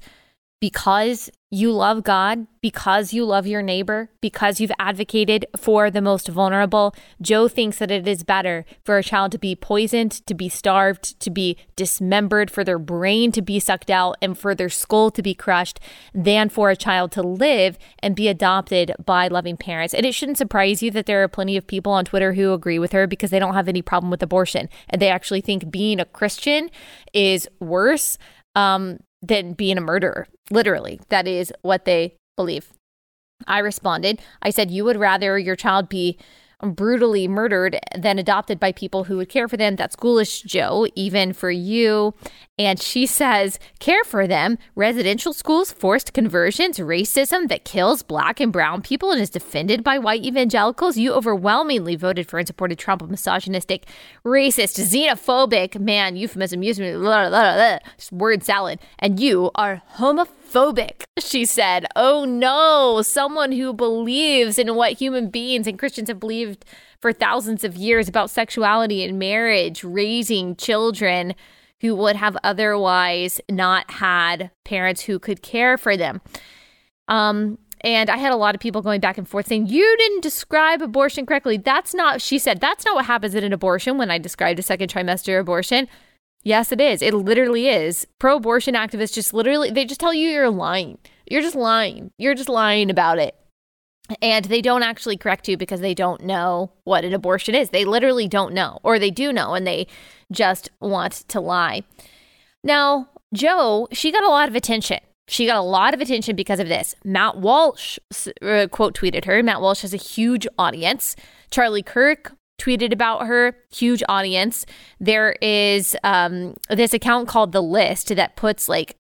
Because you love God, because you love your neighbor, because you've advocated for the most vulnerable, Jo thinks that it is better for a child to be poisoned, to be starved, to be dismembered, for their brain to be sucked out, and for their skull to be crushed than for a child to live and be adopted by loving parents. And it shouldn't surprise you that there are plenty of people on Twitter who agree with her because they don't have any problem with abortion. And they actually think being a Christian is worse. Um, than being a murderer. Literally, that is what they believe. I responded, I said, You would rather your child be brutally murdered then adopted by people who would care for them. That's ghoulish, Jo, even for you. And she says, care for them, residential schools, forced conversions, racism that kills black and brown people and is defended by white evangelicals. You overwhelmingly voted for and supported Trump, a misogynistic, racist, xenophobic man, euphemism, euphemism, blah, blah, blah, word salad. And you are homophobic, she said. Oh no, someone who believes in what human beings and Christians have believed for thousands of years about sexuality and marriage, raising children who would have otherwise not had parents who could care for them. Um, and I had a lot of people going back and forth saying, You didn't describe abortion correctly. That's not, she said, that's not what happens in an abortion when I described a second trimester abortion. Yes, it is. It literally is. Pro abortion activists just literally, they just tell you you're lying. You're just lying. You're just lying about it. And they don't actually correct you because they don't know what an abortion is. They literally don't know, or they do know and they just want to lie. Now, Jo, she got a lot of attention. She got a lot of attention because of this. Matt Walsh uh, quote tweeted her. Matt Walsh has a huge audience. Charlie Kirk tweeted about her, huge audience. There is um, this account called The List that puts like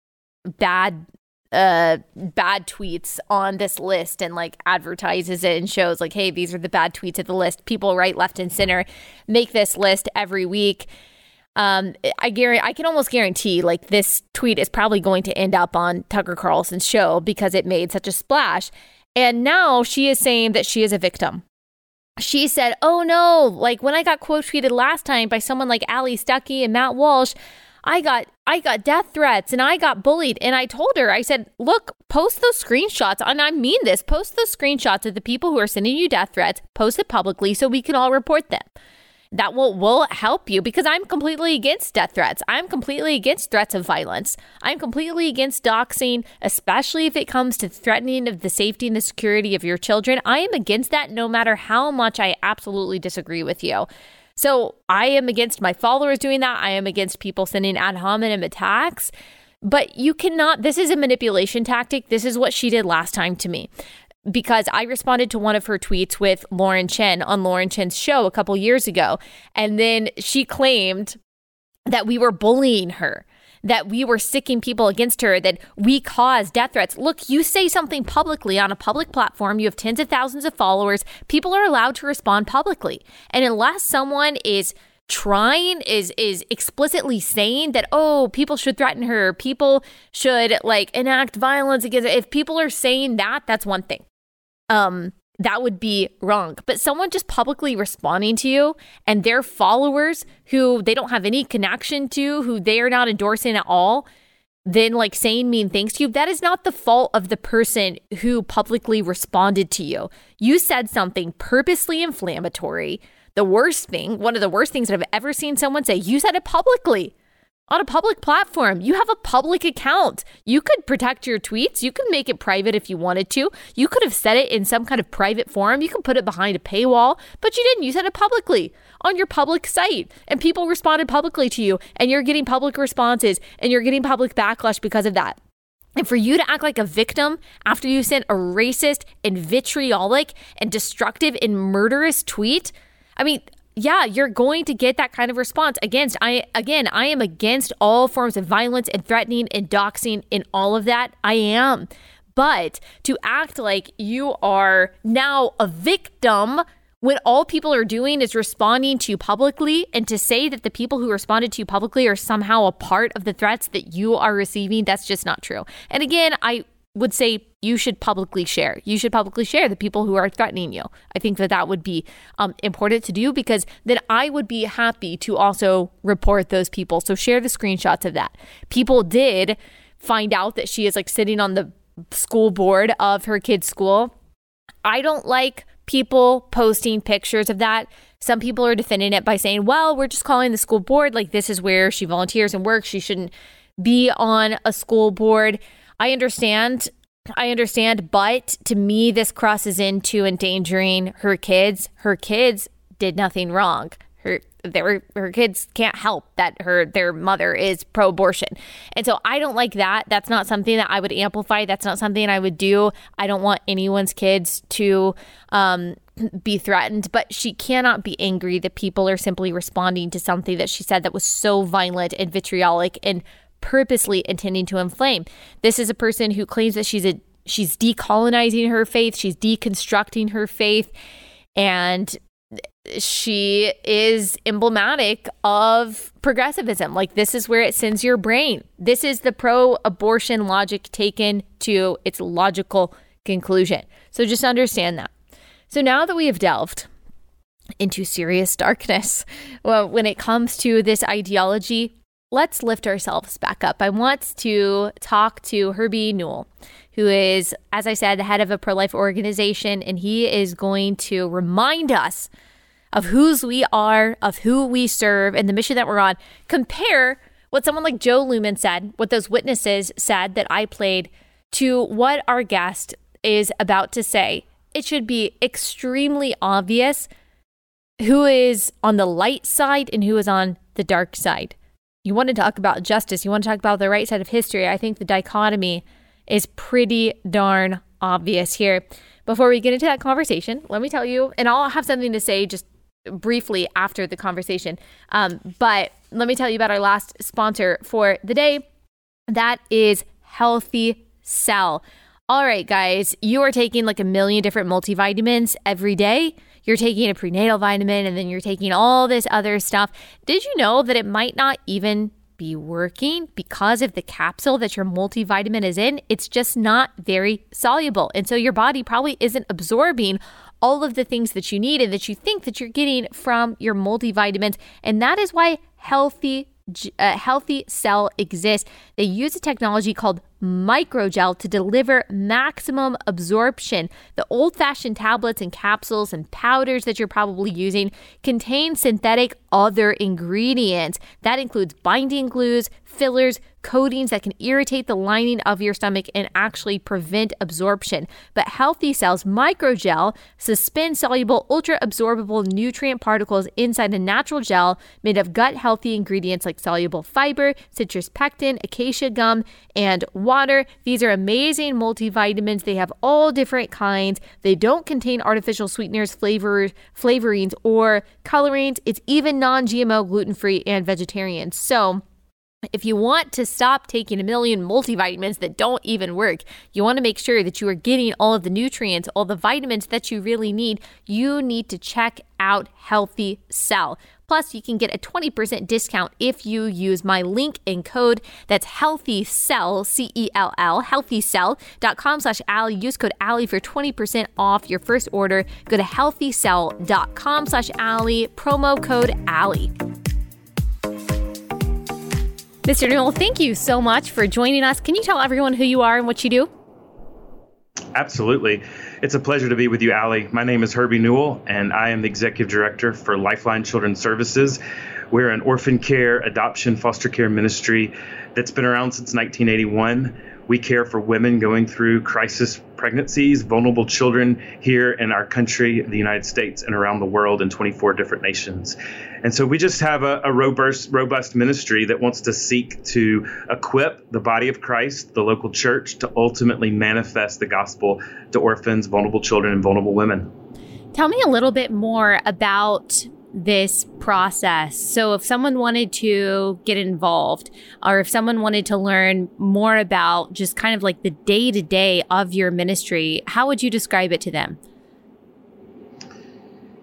bad uh bad tweets on this list and like advertises it and shows like hey these are the bad tweets of the list. People right left and center make this list every week. Um i guarantee i can almost guarantee like this tweet is probably going to end up on tucker carlson's show because it made such a splash. And now she is saying that she is a victim she said oh no like when i got quote tweeted last time by someone like Allie Stuckey and matt walsh I got I got death threats and I got bullied and I told her I said, "Look, post those screenshots and I mean this. Post those screenshots of the people who are sending you death threats. Post it publicly so we can all report them." That will will help you because I'm completely against death threats. I'm completely against threats of violence. I'm completely against doxing, especially if it comes to threatening of the safety and the security of your children. I am against that no matter how much I absolutely disagree with you. So I am against my followers doing that. I am against people sending ad hominem attacks. But you cannot, this is a manipulation tactic. This is what she did last time to me because I responded to one of her tweets with Lauren Chen on Lauren Chen's show a couple years ago. And then she claimed that we were bullying her that we were sicking people against her, that we caused death threats. Look, you say something publicly on a public platform, you have tens of thousands of followers, people are allowed to respond publicly. And unless someone is trying is is explicitly saying that oh people should threaten her people should like enact violence against her. if people are saying that that's one thing um that would be wrong. But someone just publicly responding to you and their followers who they don't have any connection to, who they are not endorsing at all, then like saying mean things to you, that is not the fault of the person who publicly responded to you. You said something purposely inflammatory. The worst thing, one of the worst things that I've ever seen someone say, you said it publicly on a public platform. You have a public account. You could protect your tweets. You could make it private if you wanted to. You could have said it in some kind of private forum. You could put it behind a paywall, but you didn't. You said it publicly on your public site, and people responded publicly to you, and you're getting public responses, and you're getting public backlash because of that. And for you to act like a victim after you sent a racist and vitriolic and destructive and murderous tweet, I mean, yeah, you're going to get that kind of response against I again, I am against all forms of violence and threatening and doxing and all of that. I am. But to act like you are now a victim when all people are doing is responding to you publicly and to say that the people who responded to you publicly are somehow a part of the threats that you are receiving, that's just not true. And again, I would say you should publicly share. You should publicly share the people who are threatening you. I think that that would be um, important to do because then I would be happy to also report those people. So share the screenshots of that. People did find out that she is like sitting on the school board of her kid's school. I don't like people posting pictures of that. Some people are defending it by saying, well, we're just calling the school board. Like, this is where she volunteers and works. She shouldn't be on a school board. I understand. I understand. But to me, this crosses into endangering her kids. Her kids did nothing wrong. Her their her kids can't help that her their mother is pro-abortion. And so I don't like that. That's not something that I would amplify. That's not something I would do. I don't want anyone's kids to um, be threatened, but she cannot be angry that people are simply responding to something that she said that was so violent and vitriolic and purposely intending to inflame. This is a person who claims that she's a she's decolonizing her faith, she's deconstructing her faith and she is emblematic of progressivism. Like, this is where it sends your brain. This is the pro abortion logic taken to its logical conclusion. So just understand that. So now that we have delved into serious darkness well, when it comes to this ideology, let's lift ourselves back up. I want to talk to Herbie Newell, who is, as I said, the head of a pro life organization, and he is going to remind us of whose we are, of who we serve, and the mission that we're on. Compare what someone like Jo Luehmann said, what those witnesses said that I played, to what our guest is about to say. It should be extremely obvious who is on the light side and who is on the dark side. You want to talk about justice, you want to talk about the right side of history. I think the dichotomy is pretty darn obvious here. Before we get into that conversation, let me tell you, and I'll have something to say just briefly after the conversation. Um, but let me tell you about our last sponsor for the day. That is Healthy Cell. All right, guys, you are taking like a million different multivitamins every day. You're taking a prenatal vitamin and then you're taking all this other stuff. Did you know that it might not even be working because of the capsule that your multivitamin is in? It's just not very soluble. And so your body probably isn't absorbing all of the things that you need and that you think that you're getting from your multivitamins. And that is why healthy a uh, healthy cell exists. They use a technology called microgel to deliver maximum absorption. The old fashioned tablets and capsules and powders that you're probably using contain synthetic other ingredients. That includes binding glues, fillers, coatings that can irritate the lining of your stomach and actually prevent absorption. But Healthy Cells Microgel suspends soluble, ultra absorbable nutrient particles inside a natural gel made of gut healthy ingredients like soluble fiber, citrus pectin, acacia gum, and water. These are amazing multivitamins. They have all different kinds. They don't contain artificial sweeteners, flavors, flavorings, or colorings. It's even non GMO, gluten free, and vegetarian. So, if you want to stop taking a million multivitamins that don't even work, you want to make sure that you are getting all of the nutrients, all the vitamins that you really need, you need to check out Healthy Cell. Plus, you can get a 20% discount if you use my link and code. That's Healthy Cell, C E L L, healthycell.com slash Allie. Use code Allie for 20% off your first order. Go to healthycell.com slash Allie, promo code Allie. Mr. Newell, thank you so much for joining us. Can you tell everyone who you are and what you do? Absolutely. It's a pleasure to be with you, Allie. My name is Herbie Newell, and I am the Executive Director for Lifeline Children's Services. We're an orphan care, adoption, foster care ministry that's been around since 1981. We care for women going through crisis pregnancies, vulnerable children here in our country, the United States, and around the world in 24 different nations. And so we just have a, a robust, robust ministry that wants to seek to equip the body of Christ, the local church, to ultimately manifest the gospel to orphans, vulnerable children, and vulnerable women. Tell me a little bit more about this process. So, if someone wanted to get involved, or if someone wanted to learn more about just kind of like the day to day of your ministry, how would you describe it to them?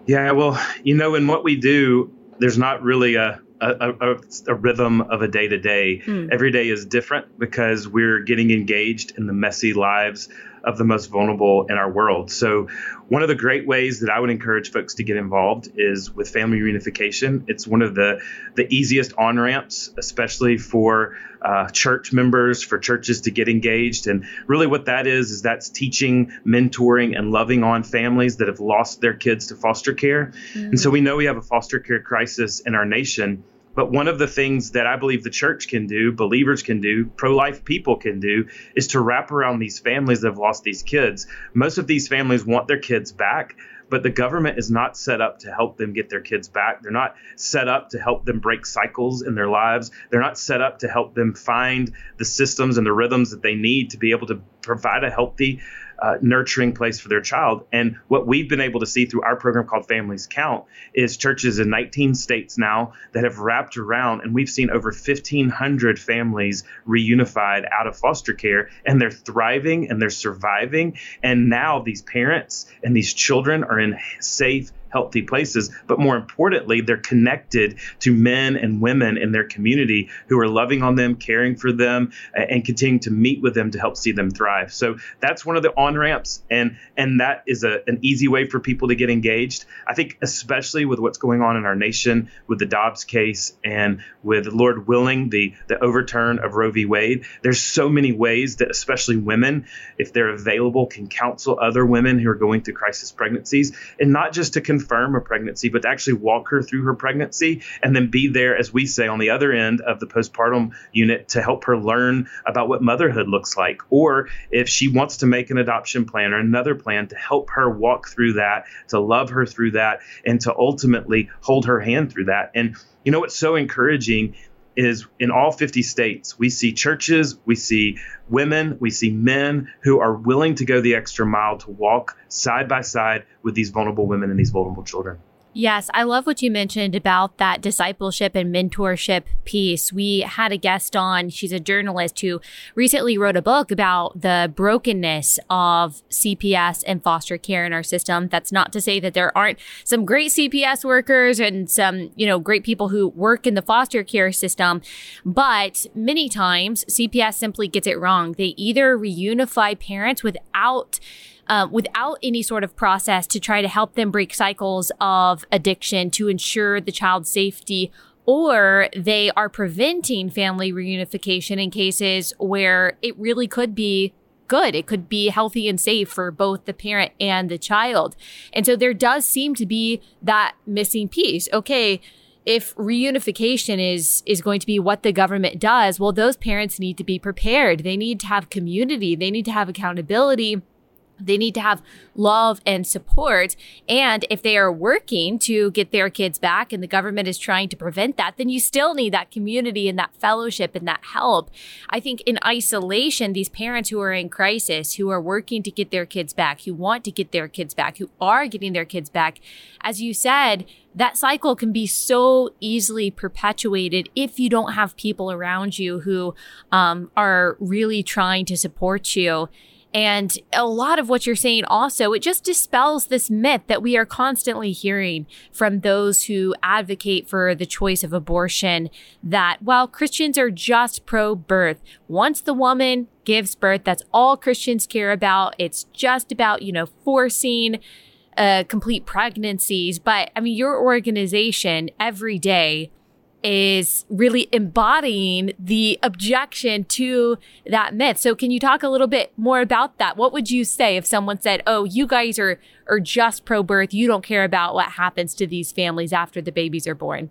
Yeah, well, you know, in what we do, there's not really a a, a, a, rhythm of a day to day. Every day is different because we're getting engaged in the messy lives of the most vulnerable in our world. So, one of the great ways that I would encourage folks to get involved is with family reunification. It's one of the the easiest on ramps, especially for uh, church members, for churches to get engaged. And really, what that is is that's teaching, mentoring, and loving on families that have lost their kids to foster care. Mm-hmm. And so we know we have a foster care crisis in our nation. But one of the things that I believe the church can do, believers can do, pro life people can do, is to wrap around these families that have lost these kids. Most of these families want their kids back, but the government is not set up to help them get their kids back. They're not set up to help them break cycles in their lives. They're not set up to help them find the systems and the rhythms that they need to be able to provide a healthy uh, nurturing place for their child. And what we've been able to see through our program called Families Count is churches in 19 states now that have wrapped around, and we've seen over 1,500 families reunified out of foster care, and they're thriving and they're surviving. And now these parents and these children are in safe, healthy places. But more importantly, they're connected to men and women in their community who are loving on them, caring for them, and continuing to meet with them to help see them thrive. So that's one of the on ramps, and and that is a, an easy way for people to get engaged. I think especially with what's going on in our nation with the Dobbs case and with Lord willing the the overturn of Roe v. Wade. There's so many ways that especially women, if they're available, can counsel other women who are going through crisis pregnancies, and not just to confirm a pregnancy, but to actually walk her through her pregnancy and then be there, as we say, on the other end of the postpartum unit to help her learn about what motherhood looks like. Or if she wants to make an adoption plan or another plan to help her walk through that, to love her through that, and to ultimately hold her hand through that. And you know what's so encouraging is in all 50 states, we see churches, we see women, we see men who are willing to go the extra mile to walk side by side with these vulnerable women and these vulnerable children. Yes, I love what you mentioned about that discipleship and mentorship piece. We had a guest on, she's a journalist who recently wrote a book about the brokenness of CPS and foster care in our system. That's not to say that there aren't some great CPS workers and some, you know, great people who work in the foster care system, but many times CPS simply gets it wrong. They either reunify parents without uh, without any sort of process to try to help them break cycles of addiction to ensure the child's safety or they are preventing family reunification in cases where it really could be good. It could be healthy and safe for both the parent and the child. And so there does seem to be that missing piece. Okay, if reunification is is going to be what the government does, well those parents need to be prepared. They need to have community, they need to have accountability they need to have love and support. And if they are working to get their kids back and the government is trying to prevent that, then you still need that community and that fellowship and that help. I think in isolation, these parents who are in crisis, who are working to get their kids back, who want to get their kids back, who are getting their kids back, as you said, that cycle can be so easily perpetuated if you don't have people around you who um, are really trying to support you. And a lot of what you're saying also, it just dispels this myth that we are constantly hearing from those who advocate for the choice of abortion that, while Christians are just pro birth. Once the woman gives birth, that's all Christians care about. It's just about, you know, forcing uh, complete pregnancies. But I mean, your organization every day is really embodying the objection to that myth. So can you talk a little bit more about that? What would you say if someone said, "Oh, you guys are are just pro birth. You don't care about what happens to these families after the babies are born?"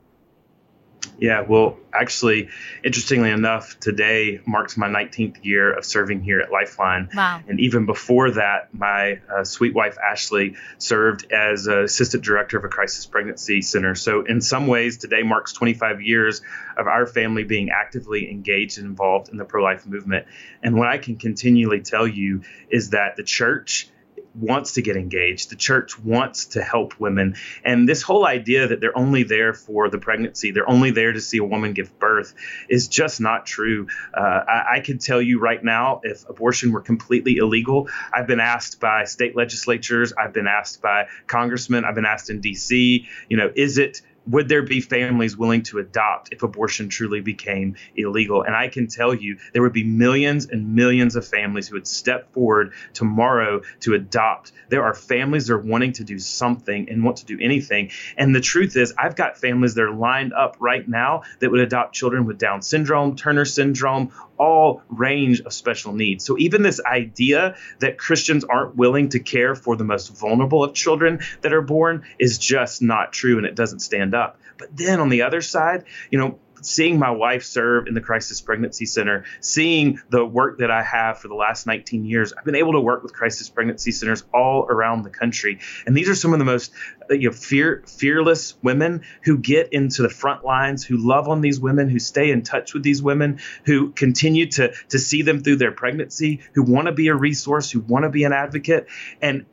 Yeah, well, actually, interestingly enough, today marks my 19th year of serving here at Lifeline. Wow. And even before that, my uh, sweet wife, Ashley, served as assistant director of a crisis pregnancy center. So, in some ways, today marks 25 years of our family being actively engaged and involved in the pro life movement. And what I can continually tell you is that the church wants to get engaged. The church wants to help women. And this whole idea that they're only there for the pregnancy, they're only there to see a woman give birth, is just not true. Uh, I, I tell you right now, if abortion were completely illegal, I've been asked by state legislatures, I've been asked by congressmen, I've been asked in D.C., you know, is it would there be families willing to adopt if abortion truly became illegal? And I can tell you, there would be millions and millions of families who would step forward tomorrow to adopt. There are families that are wanting to do something and want to do anything. And the truth is, I've got families that are lined up right now that would adopt children with Down syndrome, Turner syndrome, all range of special needs. So even this idea that Christians aren't willing to care for the most vulnerable of children that are born is just not true and it doesn't stand up. But then on the other side, you know, seeing my wife serve in the crisis pregnancy center, seeing the work that I have for the last 19 years, I've been able to work with crisis pregnancy centers all around the country. And these are some of the most uh, you know, fear, fearless women who get into the front lines, who love on these women, who stay in touch with these women, who continue to, to see them through their pregnancy, who want to be a resource, who want to be an advocate. And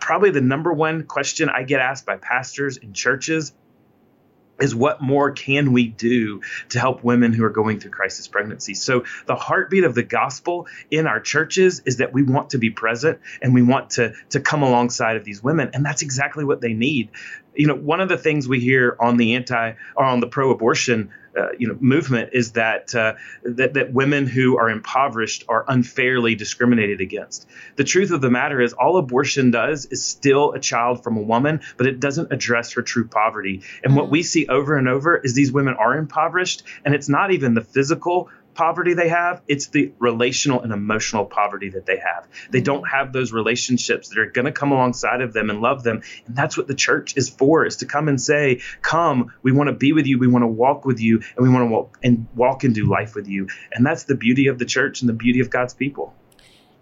probably the number one question I get asked by pastors in churches is what more can we do to help women who are going through crisis pregnancy? So, the heartbeat of the gospel in our churches is that we want to be present and we want to, to come alongside of these women. And that's exactly what they need. You know, one of the things we hear on the anti or on the pro abortion uh, you know movement is that, uh, that that women who are impoverished are unfairly discriminated against. The truth of the matter is, all abortion does is still a child from a woman, but it doesn't address her true poverty. And what we see over and over is these women are impoverished, and it's not even the physical poverty they have, it's the relational and emotional poverty that they have. They don't mm-hmm. have those relationships that are going to come alongside of them and love them. And that's what the church is for, is to come and say, "Come, we want to be with you, we want to walk with you, and we want to walk and walk and do life with you." And that's the beauty of the church and the beauty of God's people.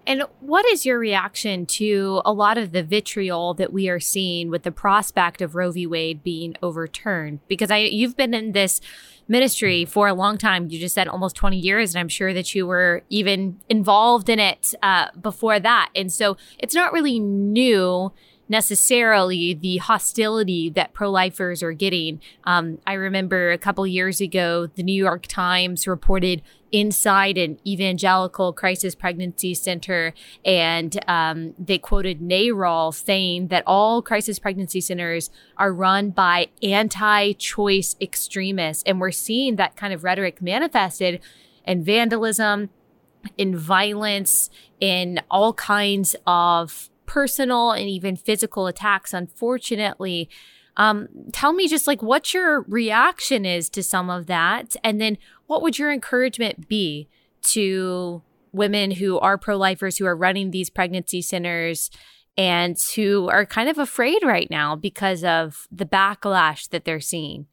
And what is your reaction to a lot of the vitriol that we are seeing with the prospect of Roe v. Wade being overturned? Because I you've been in this ministry for a long time. You just said almost 20 years, and I'm sure that you were even involved in it uh, before that. And so it's not really new necessarily the hostility that pro lifers are getting. Um, I remember a couple years ago, the New York Times reported inside an evangelical crisis pregnancy center, and um, they quoted NARAL saying that all crisis pregnancy centers are run by anti choice extremists. And we're seeing that kind of rhetoric manifested in vandalism, in violence, in all kinds of personal and even physical attacks, unfortunately. Um, tell me just like what your reaction is to some of that. And then what would your encouragement be to women who are pro lifers who are running these pregnancy centers and who are kind of afraid right now because of the backlash that they're seeing?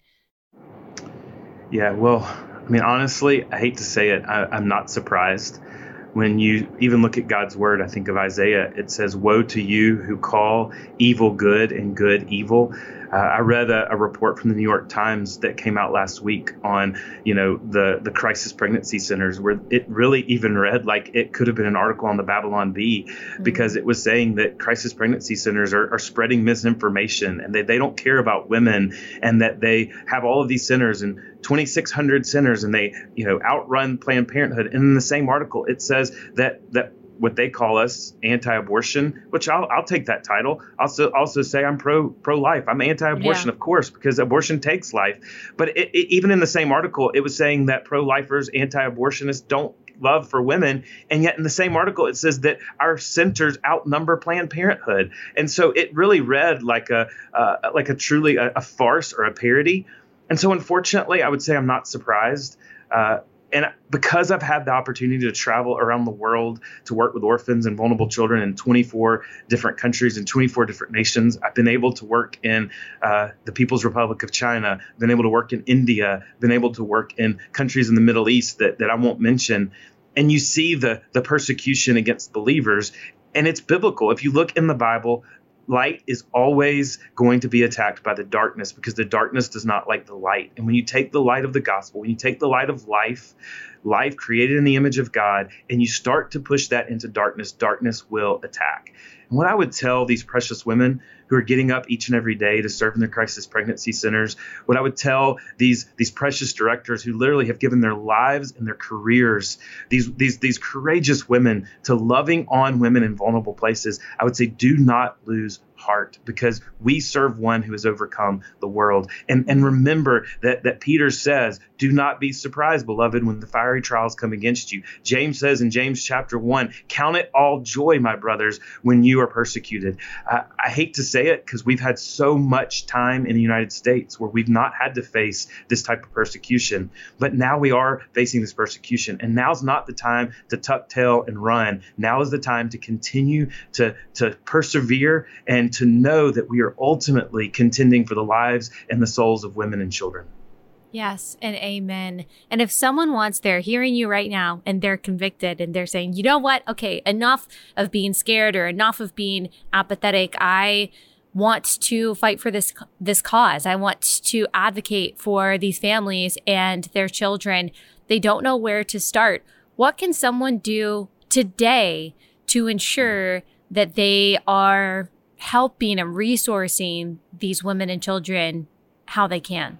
Yeah, well, I mean, honestly, I hate to say it, I, am not surprised when you even look at God's word, I think of Isaiah, it says, Woe to you who call evil good and good evil. Uh, I read a, a, report from the New York Times that came out last week on, you know, the the crisis pregnancy centers, where it really even read like it could have been an article on the Babylon Bee, mm-hmm. because it was saying that crisis pregnancy centers are, are spreading misinformation and they, they don't care about women and that they have all of these centers and 2,600 centers and they, you know, outrun Planned Parenthood. And in the same article, it says that that what they call us anti-abortion, which I'll, I'll take that title. I'll also, also say I'm pro pro-life. I'm anti-abortion, yeah. of course, because abortion takes life. But it, it, even in the same article, it was saying that pro-lifers, anti-abortionists don't love for women, and yet in the same article it says that our centers outnumber Planned Parenthood, and so it really read like a uh, like a truly a, a, farce or a parody. And so, unfortunately, I would say I'm not surprised. Uh, and because I've had the opportunity to travel around the world to work with orphans and vulnerable children in 24 different countries and 24 different nations, I've been able to work in uh, the People's Republic of China, been able to work in India, been able to work in countries in the Middle East that, that I won't mention. And you see the, the persecution against believers, and it's biblical. If you look in the Bible, light is always going to be attacked by the darkness because the darkness does not like the light. And when you take the light of the gospel, when you take the light of life, life created in the image of God, and you start to push that into darkness, darkness will attack. And what I would tell these precious women who are getting up each and every day to serve in their crisis pregnancy centers, what I would tell these these precious directors who literally have given their lives and their careers, these these these courageous women to loving on women in vulnerable places, I would say do not lose heart because we serve one who has overcome the world. And, and remember that, that Peter says, Do not be surprised, beloved, when the fiery trials come against you. James says in James chapter 1, Count it all joy, my brothers, when you are persecuted. I, I hate to say it because we've had so much time in the United States where we've not had to face this type of persecution, but now we are facing this persecution. And now's not the time to tuck tail and run. Now is the time to continue to, to persevere and to know that we are ultimately contending for the lives and the souls of women and children. Yes, and amen. And if someone wants, they're hearing you right now and they're convicted and they're saying, you know what? Okay, enough of being scared or enough of being apathetic. I want to fight for this this cause. I want to advocate for these families and their children. They don't know where to start. What can someone do today to ensure that they are helping and resourcing these women and children how they can?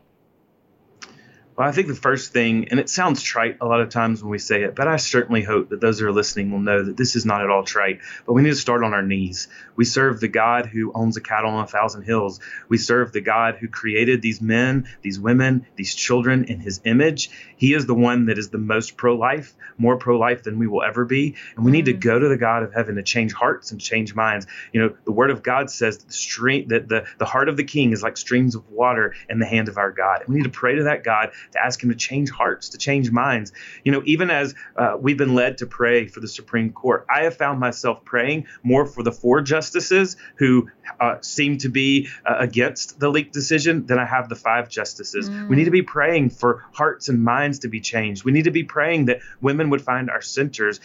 Well, I think the first thing, and it sounds trite a lot of times when we say it, but I certainly hope that those who are listening will know that this is not at all trite. But we need to start on our knees. We serve the God who owns a cattle on a thousand hills. We serve the God who created these men, these women, these children in his image. He is the one that is the most pro life, more pro life than we will ever be. And we need to mm. go to the God of heaven to change hearts and change minds. You know, the word of God says that the, stream, that the, the heart of the king is like streams of water in the hand of our God. And we need to pray to that God to ask Him to change hearts, to change minds. You know, even as uh, we've been led to pray for the Supreme Court, I have found myself praying more for the four justices who uh, seem to be uh, against the leak decision than I have the five justices. Mm. We need to be praying for hearts and minds to be changed. We need to be praying that women would find our centers.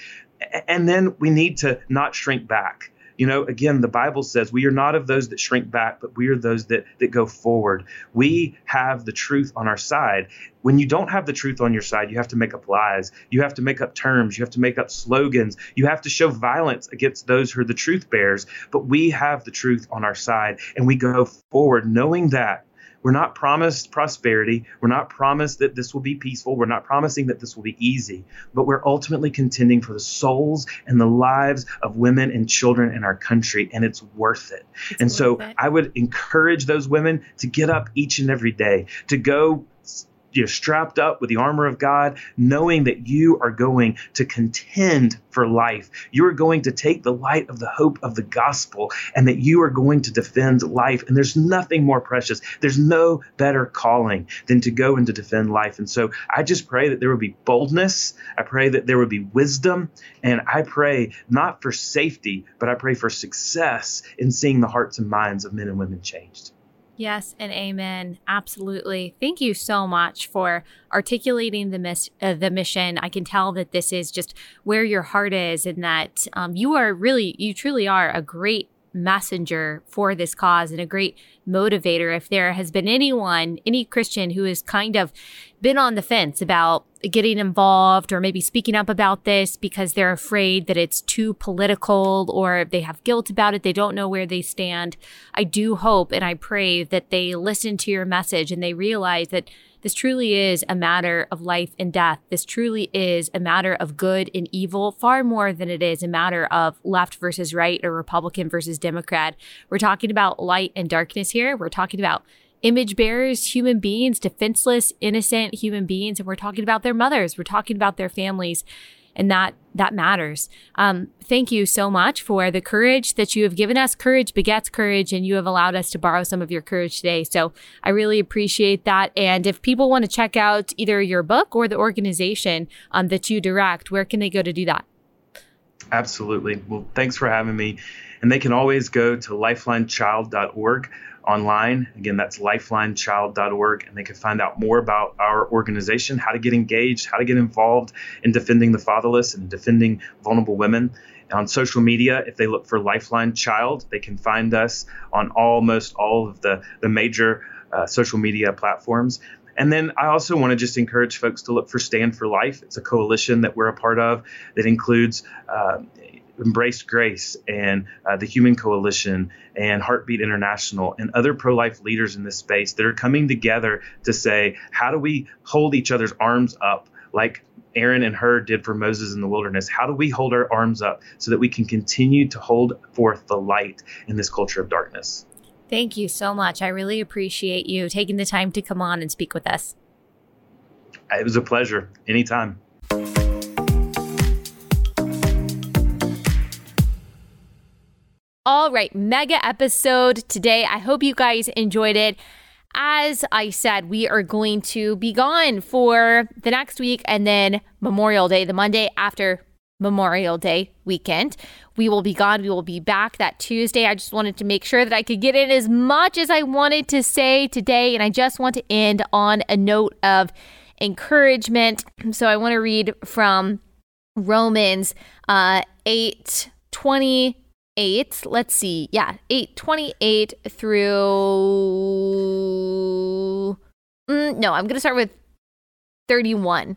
And then we need to not shrink back you know, again, the Bible says we are not of those that shrink back, but we are those that that go forward. We have the truth on our side. When you don't have the truth on your side, you have to make up lies. You have to make up terms. You have to make up slogans. You have to show violence against those who are the truth bearers. But we have the truth on our side, and we go forward knowing that we're not promised prosperity. We're not promised that this will be peaceful. We're not promising that this will be easy, but we're ultimately contending for the souls and the lives of women and children in our country, and it's worth it. It's and worth so it. I would encourage those women to get up each and every day, to go you know, strapped up with the armor of God, knowing that you are going to contend for life. You are going to take the light of the hope of the gospel and that you are going to defend life. And there's nothing more precious. There's no better calling than to go and to defend life. And so I just pray that there would be boldness. I pray that there would be wisdom. And I pray not for safety, but I pray for success in seeing the hearts and minds of men and women changed. Yes, and amen. Absolutely. Thank you so much for articulating the miss, uh, the mission. I can tell that this is just where your heart is, and that um, you are really, you truly are a great messenger for this cause and a great motivator. If there has been anyone, any Christian who has kind of been on the fence about getting involved or maybe speaking up about this because they're afraid that it's too political or they have guilt about it, they don't know where they stand. I do hope and I pray that they listen to your message and they realize that this truly is a matter of life and death. This truly is a matter of good and evil, far more than it is a matter of left versus right or Republican versus Democrat. We're talking about light and darkness here. We're talking about image bearers, human beings, defenseless, innocent human beings. And we're talking about their mothers. We're talking about their families and that that matters. Um, thank you so much for the courage that you have given us. Courage begets courage, and you have allowed us to borrow some of your courage today. So I really appreciate that. And if people want to check out either your book or the organization um, that you direct, where can they go to do that? Absolutely. Well, thanks for having me. And they can always go to lifelinechild.org online. Again, that's lifelinechild.org, and they can find out more about our organization, how to get engaged, how to get involved in defending the fatherless and defending vulnerable women. On social media, if they look for Lifeline Child, they can find us on almost all of the, the major uh, social media platforms. And then I also want to just encourage folks to look for Stand for Life. It's a coalition that we're a part of that includes uh, Embrace Grace and uh, the Human Coalition and Heartbeat International and other pro life leaders in this space that are coming together to say, how do we hold each other's arms up like Aaron and Hur did for Moses in the wilderness. How do we hold our arms up so that we can continue to hold forth the light in this culture of darkness? Thank you so much. I really appreciate you taking the time to come on and speak with us. It was a pleasure. Anytime. All right, mega episode today. I hope you guys enjoyed it. As I said, we are going to be gone for the next week and then Memorial Day, the Monday after Memorial Day weekend. We will be gone. We will be back that Tuesday. I just wanted to make sure that I could get in as much as I wanted to say today. And I just want to end on a note of encouragement. So I want to read from Romans uh, 8 28. Let's see. Yeah, 8 28 through. Mm, no, I'm going to start with 31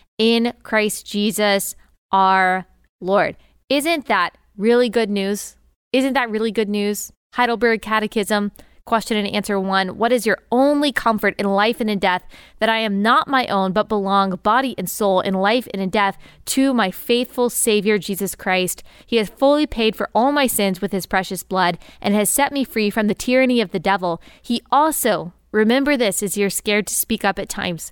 in Christ Jesus our Lord. Isn't that really good news? Isn't that really good news? Heidelberg Catechism, question and answer one What is your only comfort in life and in death? That I am not my own, but belong body and soul in life and in death to my faithful Savior Jesus Christ. He has fully paid for all my sins with his precious blood and has set me free from the tyranny of the devil. He also, remember this as you're scared to speak up at times.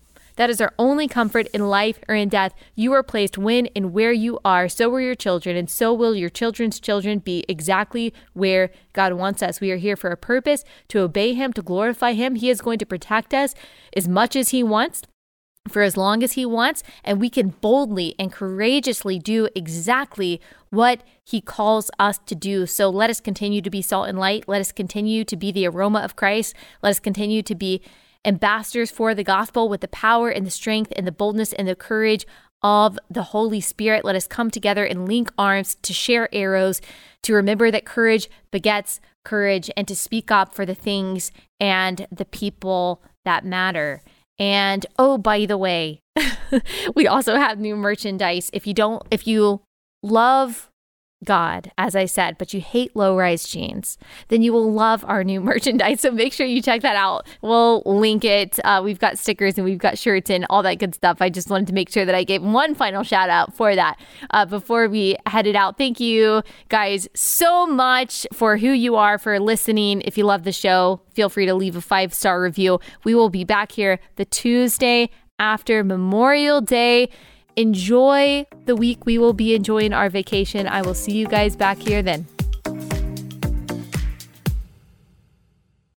That is our only comfort in life or in death. You are placed when and where you are, so are your children, and so will your children's children be exactly where God wants us. We are here for a purpose to obey Him, to glorify Him. He is going to protect us as much as He wants for as long as he wants, and we can boldly and courageously do exactly what he calls us to do. So let us continue to be salt and light. Let us continue to be the aroma of Christ. Let us continue to be ambassadors for the gospel with the power and the strength and the boldness and the courage of the Holy Spirit. Let us come together and link arms to share arrows, to remember that courage begets courage, and to speak up for the things and the people that matter. And oh, by the way, we also have new merchandise. If you don't, if you love God, as I said, but you hate low rise jeans, then you will love our new merchandise. So make sure you check that out. We'll link it. Uh, we've got stickers and we've got shirts and all that good stuff. I just wanted to make sure that I gave one final shout out for that uh, before we headed out. Thank you guys so much for who you are, for listening. If you love the show, feel free to leave a five star review. We will be back here the Tuesday after Memorial Day. Enjoy the week. We will be enjoying our vacation. I will see you guys back here then.